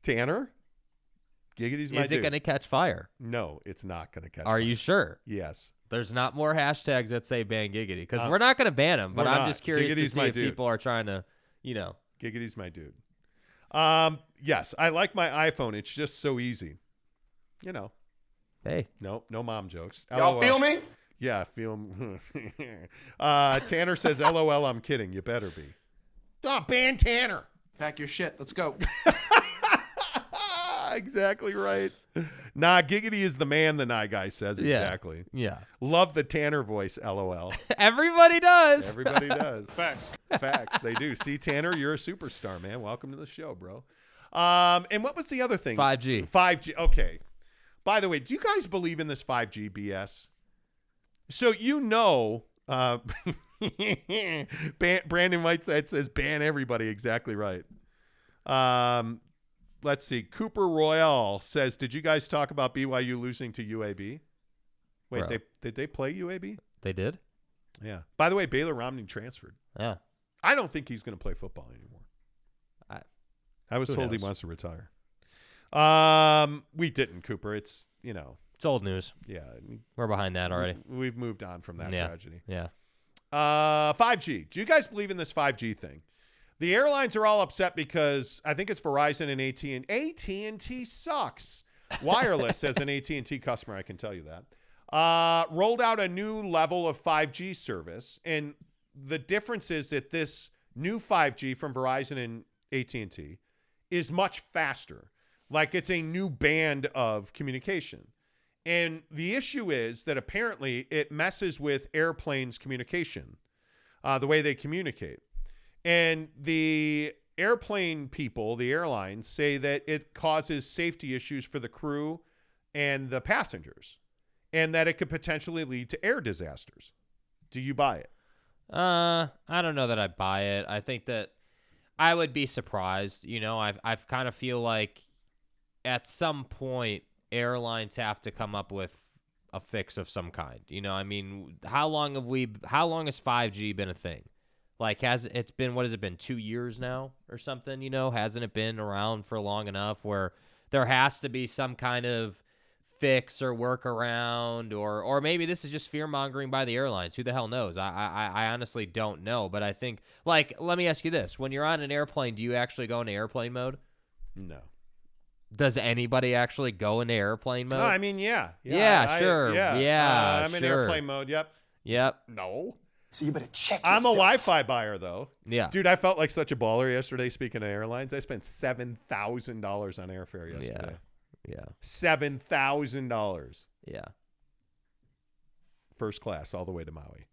Tanner, Giggity's my Is it going to catch fire? No, it's not going to catch. Are fire. you sure? Yes. There's not more hashtags that say ban Giggity because Uh, we're not going to ban him. But I'm not. just curious Giggity's to see if dude. people are trying to, you know. Giggity's my dude. Um, yes, I like my iPhone. It's just so easy. You know, Hey, no, no mom jokes. Y'all LOL. feel me? Yeah, feel. m- uh, Tanner says, "LOL, I'm kidding. You better be." Oh, ban Tanner. Pack your shit. Let's go. exactly right. Nah, Giggity is the man. The night guy says Yeah. exactly. yeah. Love the Tanner voice. LOL. Everybody does. Everybody does. Facts. Facts. They do. See, Tanner, you're a superstar, man. Welcome to the show, bro. Um, and what was the other thing? 5G. 5G. Okay. By the way, do you guys believe in this 5G BS? So you know, uh, Brandon Whiteside says ban everybody. Exactly right. Um, let's see. Cooper Royale says, "Did you guys talk about BYU losing to UAB? Wait, Bro. they did they play UAB? They did? Yeah. By the way, Baylor Romney transferred. Yeah. I don't think he's going to play football anymore. I- I was told he wants to retire. Um, we didn't, Cooper. It's you know, It's old news. yeah, We're behind that already. we- We've moved on from that Yeah. tragedy. Yeah. Uh, 5G. Do you guys believe in this 5G thing? The airlines are all upset because I think it's Verizon and AT and AT&T sucks. Wireless as an AT&T customer, I can tell you that. Uh, rolled out a new level of 5G service, and the difference is that this new 5G from Verizon and AT&T is much faster. Like it's a new band of communication. And the issue is that apparently it messes with airplanes' communication, uh, the way they communicate. And the airplane people, the airlines, say that it causes safety issues for the crew and the passengers, and that it could potentially lead to air disasters. Do you buy it? Uh, I don't know that I buy it. I think that I would be surprised. You know, I've I've kind of feel like at some point airlines have to come up with a fix of some kind. You know, I mean, how long have we? How long has 5G been a thing? Like, has it's been what has it been two years now or something? You know, hasn't it been around for long enough where there has to be some kind of fix or workaround or or maybe this is just fear mongering by the airlines. Who the hell knows? I, I I honestly don't know. But I think like let me ask you this: When you're on an airplane, do you actually go into airplane mode? No. Does anybody actually go into airplane mode? No, I mean, yeah. Yeah, I- sure. yeah. Yeah, Uh, I'm in airplane mode. Yep. yep. No. So you better check I'm a. Wi-Fi buyer though. Yeah. Dude, I felt like such a baller yesterday. Speaking of airlines, I spent seven thousand dollars on airfare yesterday. Yeah. Seven thousand dollars, Yeah. first class, all the way to Maui.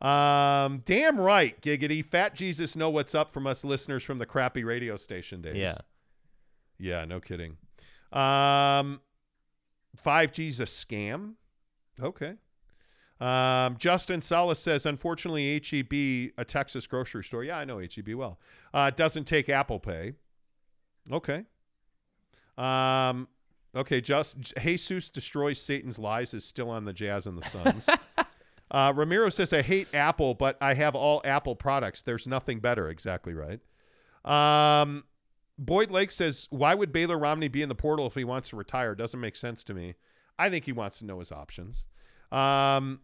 Um, damn right, giggity. Fat Jesus, know what's up from us listeners from the crappy radio station days. Yeah. yeah, no kidding. Um, 5G's a scam. Okay. Um, Justin Salas says, unfortunately, HEB, a Texas grocery store, yeah, I know HEB well, uh, doesn't take Apple Pay. Okay. Um, okay, just Jesus destroys Satan's lies is still on the Jazz and the Suns. uh, Ramiro says, I hate Apple, but I have all Apple products. There's nothing better. Exactly right. Um, Boyd Lake says, why would Baylor Romney be in the portal if he wants to retire? Doesn't make sense to me. I think he wants to know his options. Um,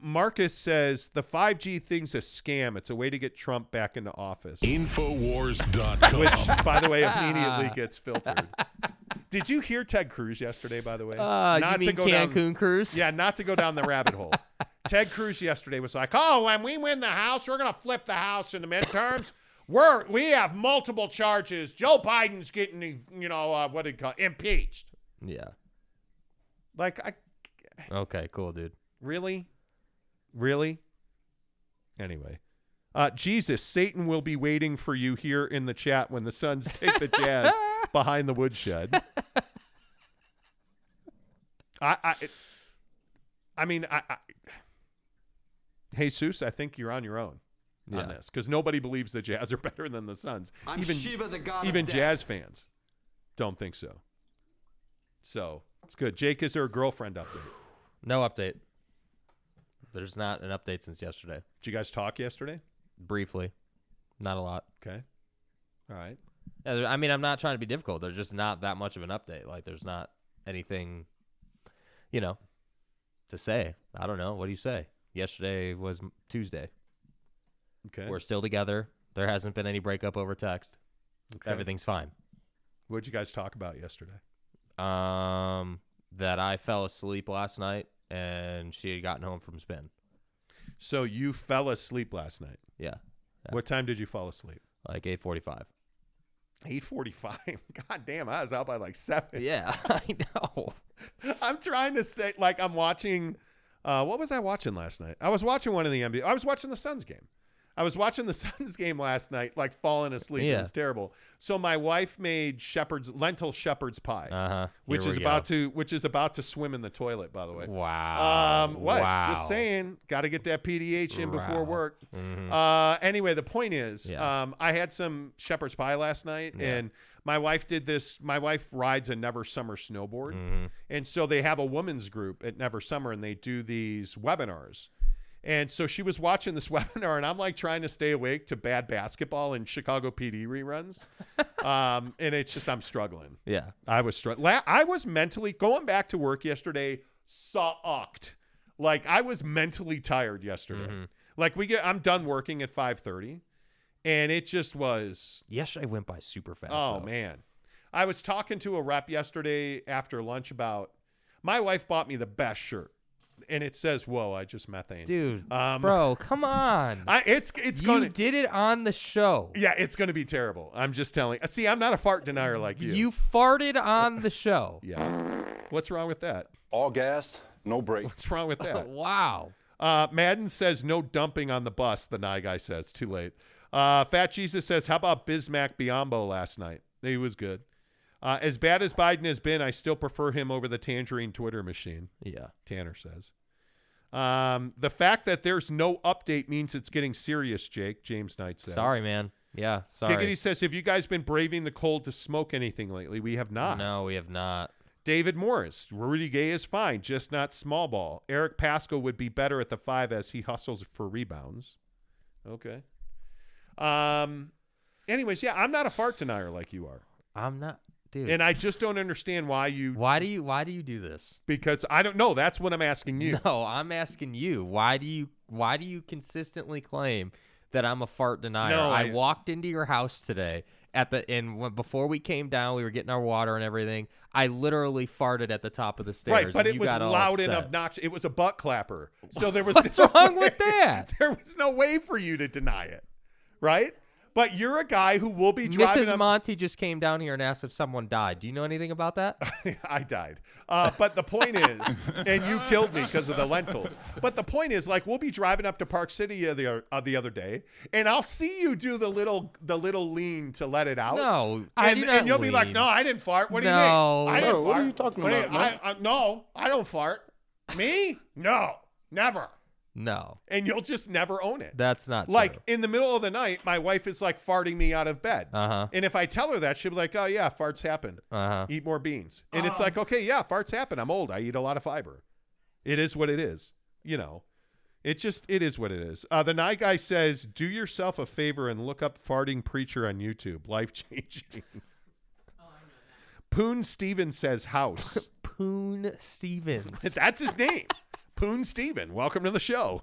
Marcus says the 5G thing's a scam. It's a way to get Trump back into office, Infowars.com. which, by the way, immediately gets filtered. Did you hear Ted Cruz yesterday? By the way, Uh, you mean Cancun down. cruise? Yeah, not to go down the rabbit hole. Ted Cruz yesterday was like, "Oh, when we win the House, we're gonna flip the House in the midterms. We're we have multiple charges. Joe Biden's getting, you know, uh, what did call impeached. Yeah. Like, I Okay. Cool, dude. really, really. Anyway, uh, Jesus, Satan will be waiting for you here in the chat when the Suns take the Jazz behind the woodshed. I, I, I mean, I, I, Jesus, I think you're on your own Yeah. on this because nobody believes the Jazz are better than the Suns. I'm even Shiva, the god even of death. Jazz fans don't think so. So it's good. Jake, is there a girlfriend update? No update. There's not an update since yesterday. Did you guys talk yesterday? Briefly. Not a lot. Okay. All right. Yeah, I mean, I'm not trying to be difficult. There's just not that much of an update. Like, there's not anything, you know, to say. I don't know. What do you say? Yesterday was Tuesday. Okay. We're still together. There hasn't been any breakup over text. Okay. Everything's fine. What did you guys talk about yesterday? Um, that I fell asleep last night and she had gotten home from spin. So you fell asleep last night. Yeah, What time did you fall asleep? like 8:45. 8:45. God damn, I was out by like 7. Yeah, I know. I'm trying to stay like I'm watching uh what was I watching last night? I was watching one of the NBA. I was watching the Suns game. I was watching the Suns game last night like falling asleep. It Yeah. was terrible. So my wife made shepherd's lentil shepherd's pie, Uh huh. which is about to which is about to swim in the toilet by the way. Wow. Um, what? Wow. Just saying. Got to get that PDH in before Wow. work. Mhm. Uh, anyway, the point is, Yeah. um, I had some shepherd's pie last night, and my wife did this. My wife rides a Never Summer snowboard, Mhm. and so they have a women's group at Never Summer, and they do these webinars. And so she was watching this webinar, and I'm like trying to stay awake to bad basketball and Chicago PD reruns. um, and it's just I'm struggling. Yeah. I was struggling. I was mentally going back to work yesterday. Sucked. Like I was mentally tired yesterday. Mm-hmm. Like we get, I'm done working at 5:30, and it just was. Yesterday went by super fast. Oh though. man, I was talking to a rep yesterday after lunch about. My wife bought me the best shirt, and it says, "Whoa, I just methane." dude, Um, bro, come on. I, it's it's you going. to did it on the show. Yeah, it's going to be terrible. I'm just telling. See, I'm not a fart denier like you. You farted on the show. Yeah. What's wrong with that? All gas, no brake. What's wrong with that? wow. Uh, Madden says no dumping on the bus. The Nye guy says too late. Uh, Fat Jesus says, "How about Bismack Biyombo last night? He was good. Uh, as bad as Biden has been, I still prefer him over the Tangerine Twitter machine." Yeah. Tanner says. Um, the fact that there's no update means it's getting serious. Jake James Knight says. Sorry, man. Yeah. Sorry. Giggity says, "Have you guys been braving the cold to smoke anything lately? We have not." No, we have not. David Morris, Rudy Gay is fine, just not small ball. Eric Paschall would be better at the five as he hustles for rebounds. Okay. Um. Anyways, yeah, I'm not a fart denier like you are, I'm not, dude. and I just don't understand why you. why do you why do you do this? Because I don't know. That's what I'm asking you. No, I'm asking you. Why do you why do you consistently claim that I'm a fart denier? No, I, I- walked into your house today at the and when, before we came down, we were getting our water and everything. I literally farted at the top of the stairs. Right, but and it you was got all loud and upset. obnoxious. It was a butt clapper, so there was What's no wrong way- with that? There was no way for you to deny it, right? But you're a guy who will be driving. Mrs. up- Monty just came down here and asked if someone died. Do you know anything about that? I died. Uh, but the point is, and you killed me because of the lentils. But the point is, like, we'll be driving up to Park City uh, the uh, the other day, and I'll see you do the little the little lean to let it out. No, and, I do not and you'll be like, "No, I didn't fart. What do No. you mean? I didn't No, what are you talking What do about, I, I, no, I don't fart. Me? No, never." No, And you'll just never own it. that's not Like true. in the middle of the night, my wife is like farting me out of bed. Uh-huh. And if I tell her that, she'll be like, "Oh yeah, farts happen. Uh-huh. Eat more beans." And it's like, "Okay, yeah, farts happen. I'm old. I eat a lot of fiber. It is what it is. You know, it just it is what it is." Uh, the night guy says, "Do yourself a favor and look up farting preacher on YouTube. Life changing." Poon Stevens says house. Poon Stevens. That's his name. Poon Steven. Welcome to the show.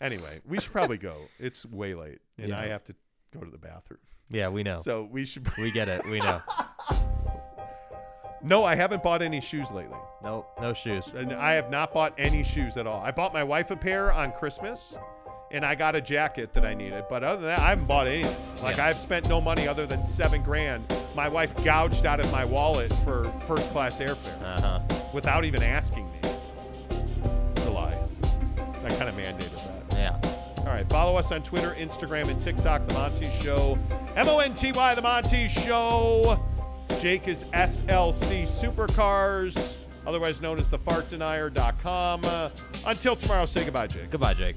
Anyway, we should probably go. It's way late, and Yeah. I have to go to the bathroom. yeah, we know. So we should. we get it. We know. No, I haven't bought any shoes lately. Nope, no shoes. And I have not bought any shoes at all. I bought my wife a pair on Christmas, and I got a jacket that I needed. But other than that, I haven't bought anything. Like Yeah. I've spent no money other than seven grand. My wife gouged out of my wallet for first class airfare Uh-huh. without even asking me. It's a lie. I kind of mandated that. Yeah. All right. Follow us on Twitter, Instagram, and TikTok, The Monty Show. M O N T Y, The Monty Show. Jake is SLC Supercars, otherwise known as the fartdenier.com. Uh, until tomorrow, say goodbye, Jake. Goodbye, Jake.